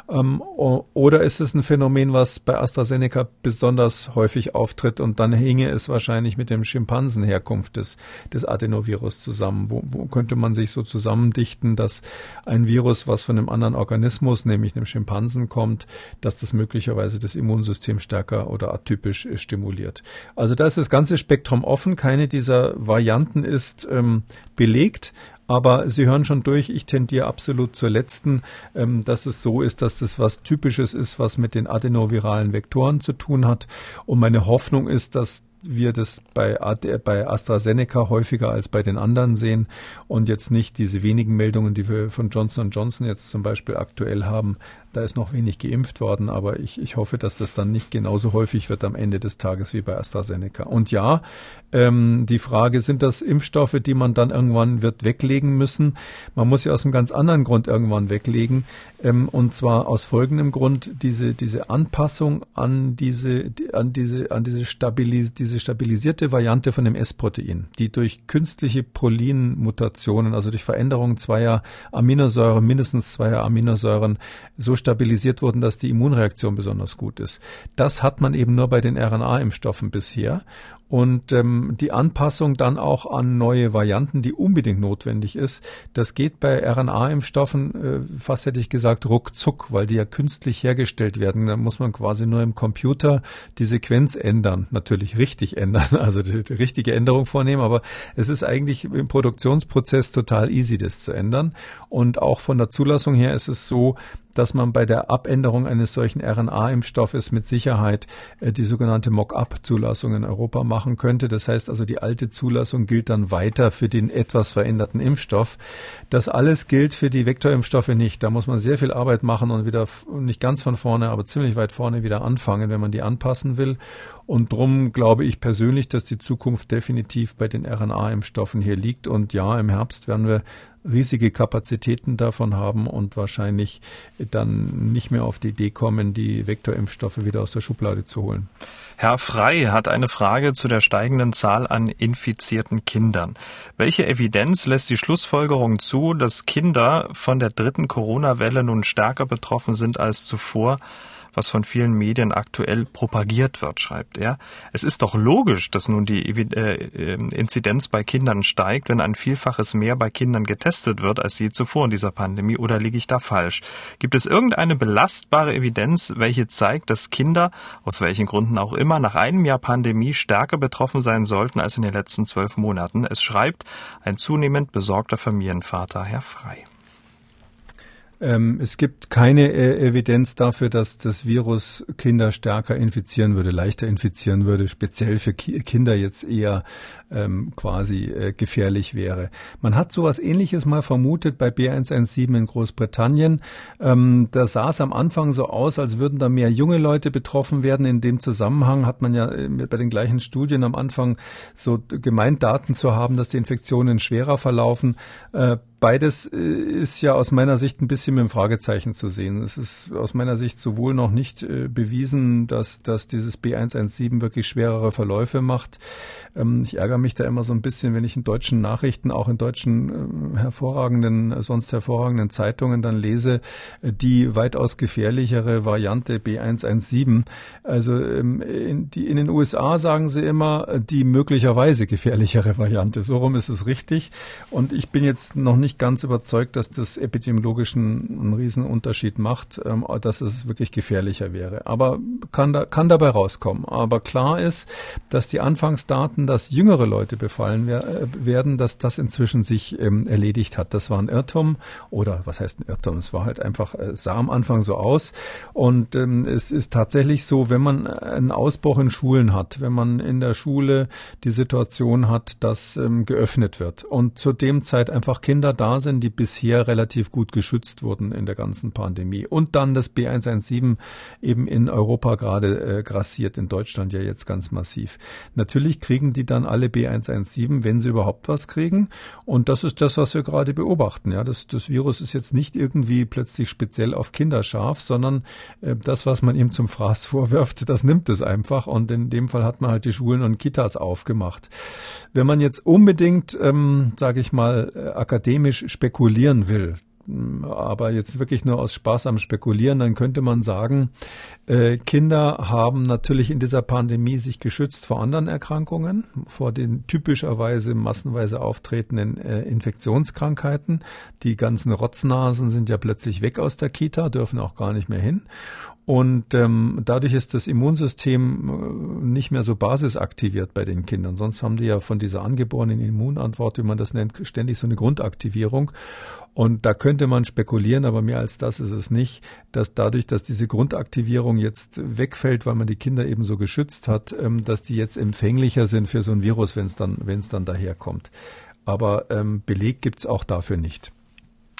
Ähm, oder ist es ein Phänomen, was bei AstraZeneca besonders häufig auftritt und dann hinge es wahrscheinlich mit dem Schimpansenherkunft des, des Adenovirus zusammen. Wo, wo könnte man sich so zusammendichten, dass ein Virus, was von einem anderen Organismus, nämlich einem Schimpansen, Schimpansen kommt, dass das möglicherweise das Immunsystem stärker oder atypisch äh, stimuliert. Also da ist das ganze Spektrum offen. Keine dieser Varianten ist ähm, belegt. Aber Sie hören schon durch, ich tendiere absolut zur letzten, ähm, dass es so ist, dass das was Typisches ist, was mit den adenoviralen Vektoren zu tun hat. Und meine Hoffnung ist, dass wir das bei, bei AstraZeneca häufiger als bei den anderen sehen und jetzt nicht diese wenigen Meldungen, die wir von Johnson Johnson jetzt zum Beispiel aktuell haben, da ist noch wenig geimpft worden, aber ich, ich hoffe, dass das dann nicht genauso häufig wird am Ende des Tages wie bei AstraZeneca. Und ja, ähm, die Frage, sind das Impfstoffe, die man dann irgendwann wird weglegen müssen? Man muss ja aus einem ganz anderen Grund irgendwann weglegen. Ähm, und zwar aus folgendem Grund, diese, diese Anpassung an diese, an diese, an diese, Stabilis diese stabilisierte Variante von dem S-Protein, die durch künstliche Prolin-Mutationen, also durch Veränderungen zweier Aminosäuren, mindestens zweier Aminosäuren, so stabilisiert wurden, dass die Immunreaktion besonders gut ist. Das hat man eben nur bei den RNA-Impfstoffen bisher und ähm, die Anpassung dann auch an neue Varianten, die unbedingt notwendig ist, das geht bei RNA-Impfstoffen, äh, fast hätte ich gesagt, ruckzuck, weil die ja künstlich hergestellt werden. Da muss man quasi nur im Computer die Sequenz ändern, natürlich richtig ändern, also die, die richtige Änderung vornehmen, aber es ist eigentlich im Produktionsprozess total easy, das zu ändern. Und auch von der Zulassung her ist es so, dass man bei der Abänderung eines solchen RNA-Impfstoffes mit Sicherheit äh, die sogenannte Mock-up-Zulassung in Europa machen könnte. Das heißt also, die alte Zulassung gilt dann weiter für den etwas veränderten Impfstoff. Das alles gilt für die Vektorimpfstoffe nicht. Da muss man sehr viel Arbeit machen und wieder nicht ganz von vorne, aber ziemlich weit vorne wieder anfangen, wenn man die anpassen will. Und drum glaube ich persönlich, dass die Zukunft definitiv bei den RNA-Impfstoffen hier liegt. Und ja, im Herbst werden wir riesige Kapazitäten davon haben und wahrscheinlich dann nicht mehr auf die Idee kommen, die Vektorimpfstoffe wieder aus der Schublade zu holen. Herr Frei hat eine Frage zu der steigenden Zahl an infizierten Kindern. Welche Evidenz lässt die Schlussfolgerung zu, dass Kinder von der dritten Corona-Welle nun stärker betroffen sind als zuvor? Was von vielen Medien aktuell propagiert wird, schreibt er. Es ist doch logisch, dass nun die äh, Inzidenz bei Kindern steigt, wenn ein Vielfaches mehr bei Kindern getestet wird als je zuvor in dieser Pandemie. Oder liege ich da falsch? Gibt es irgendeine belastbare Evidenz, welche zeigt, dass Kinder, aus welchen Gründen auch immer, nach einem Jahr Pandemie stärker betroffen sein sollten als in den letzten zwölf Monaten? Es schreibt ein zunehmend besorgter Familienvater, Herr Frei. Ähm, es gibt keine äh, Evidenz dafür, dass das Virus Kinder stärker infizieren würde, leichter infizieren würde, speziell für Ki Kinder jetzt eher ähm, quasi äh, gefährlich wäre. Man hat sowas ähnliches mal vermutet bei B117 in Großbritannien. Ähm, da sah es am Anfang so aus, als würden da mehr junge Leute betroffen werden. In dem Zusammenhang hat man ja äh, bei den gleichen Studien am Anfang so gemeint, Daten zu haben, dass die Infektionen schwerer verlaufen. Äh, Beides äh, ist ja aus meiner Sicht ein bisschen mit dem Fragezeichen zu sehen. Es ist aus meiner Sicht sowohl noch nicht äh, bewiesen, dass, dass dieses B117 wirklich schwerere Verläufe macht. Ähm, ich ärgere mich da immer so ein bisschen, wenn ich in deutschen Nachrichten, auch in deutschen äh, hervorragenden, sonst hervorragenden Zeitungen dann lese, die weitaus gefährlichere Variante B117. Also ähm, in, die, in den USA sagen sie immer, die möglicherweise gefährlichere Variante. So rum ist es richtig. Und ich bin jetzt noch nicht nicht ganz überzeugt, dass das epidemiologischen einen Riesenunterschied macht, ähm, dass es wirklich gefährlicher wäre. Aber kann, da, kann dabei rauskommen. Aber klar ist, dass die Anfangsdaten, dass jüngere Leute befallen äh, werden, dass das inzwischen sich ähm, erledigt hat. Das war ein Irrtum oder was heißt ein Irrtum? Es war halt einfach, es äh, sah am Anfang so aus. Und ähm, es ist tatsächlich so, wenn man einen Ausbruch in Schulen hat, wenn man in der Schule die Situation hat, dass geöffnet wird und zu dem Zeit einfach Kinder da sind, die bisher relativ gut geschützt wurden in der ganzen Pandemie. Und dann das B117 eben in Europa gerade äh, grassiert, in Deutschland ja jetzt ganz massiv. Natürlich kriegen die dann alle B117, wenn sie überhaupt was kriegen. Und das ist das, was wir gerade beobachten. Ja, das, das Virus ist jetzt nicht irgendwie plötzlich speziell auf Kinder scharf, sondern äh, das, was man ihm zum Fraß vorwirft, das nimmt es einfach. Und in dem Fall hat man halt die Schulen und Kitas aufgemacht. Wenn man jetzt unbedingt, ähm, sage ich mal, äh, akademisch ökonomisch spekulieren will, aber jetzt wirklich nur aus Spaß am Spekulieren, dann könnte man sagen, äh, Kinder haben natürlich in dieser Pandemie sich geschützt vor anderen Erkrankungen, vor den typischerweise massenweise auftretenden äh, Infektionskrankheiten. Die ganzen Rotznasen sind ja plötzlich weg aus der Kita, dürfen auch gar nicht mehr hin. Und ähm, dadurch ist das Immunsystem äh, nicht mehr so basisaktiviert bei den Kindern. Sonst haben die ja von dieser angeborenen Immunantwort, wie man das nennt, ständig so eine Grundaktivierung. Und da könnte man spekulieren, aber mehr als das ist es nicht, dass dadurch, dass diese Grundaktivierung jetzt wegfällt, weil man die Kinder eben so geschützt hat, ähm, dass die jetzt empfänglicher sind für so ein Virus, wenn es dann, wenn es dann daherkommt. Aber ähm, Beleg gibt's auch dafür nicht.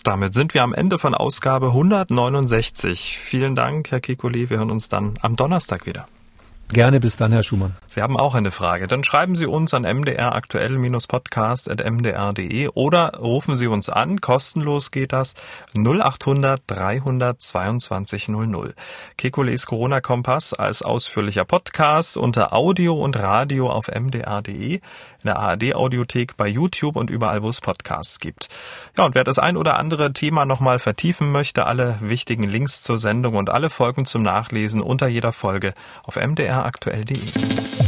Damit sind wir am Ende von Ausgabe 169. Vielen Dank, Herr Kekulé. Wir hören uns dann am Donnerstag wieder. Gerne bis dann, Herr Schumann. Sie haben auch eine Frage. Dann schreiben Sie uns an mdraktuell-podcast.mdr.de oder rufen Sie uns an. Kostenlos geht das 0800 322 00. Kekules Corona-Kompass als ausführlicher Podcast unter Audio und Radio auf mdr.de, in der ARD-Audiothek, bei YouTube und überall, wo es Podcasts gibt. Ja, und wer das ein oder andere Thema nochmal vertiefen möchte, alle wichtigen Links zur Sendung und alle Folgen zum Nachlesen unter jeder Folge auf mdr mdraktuell.de.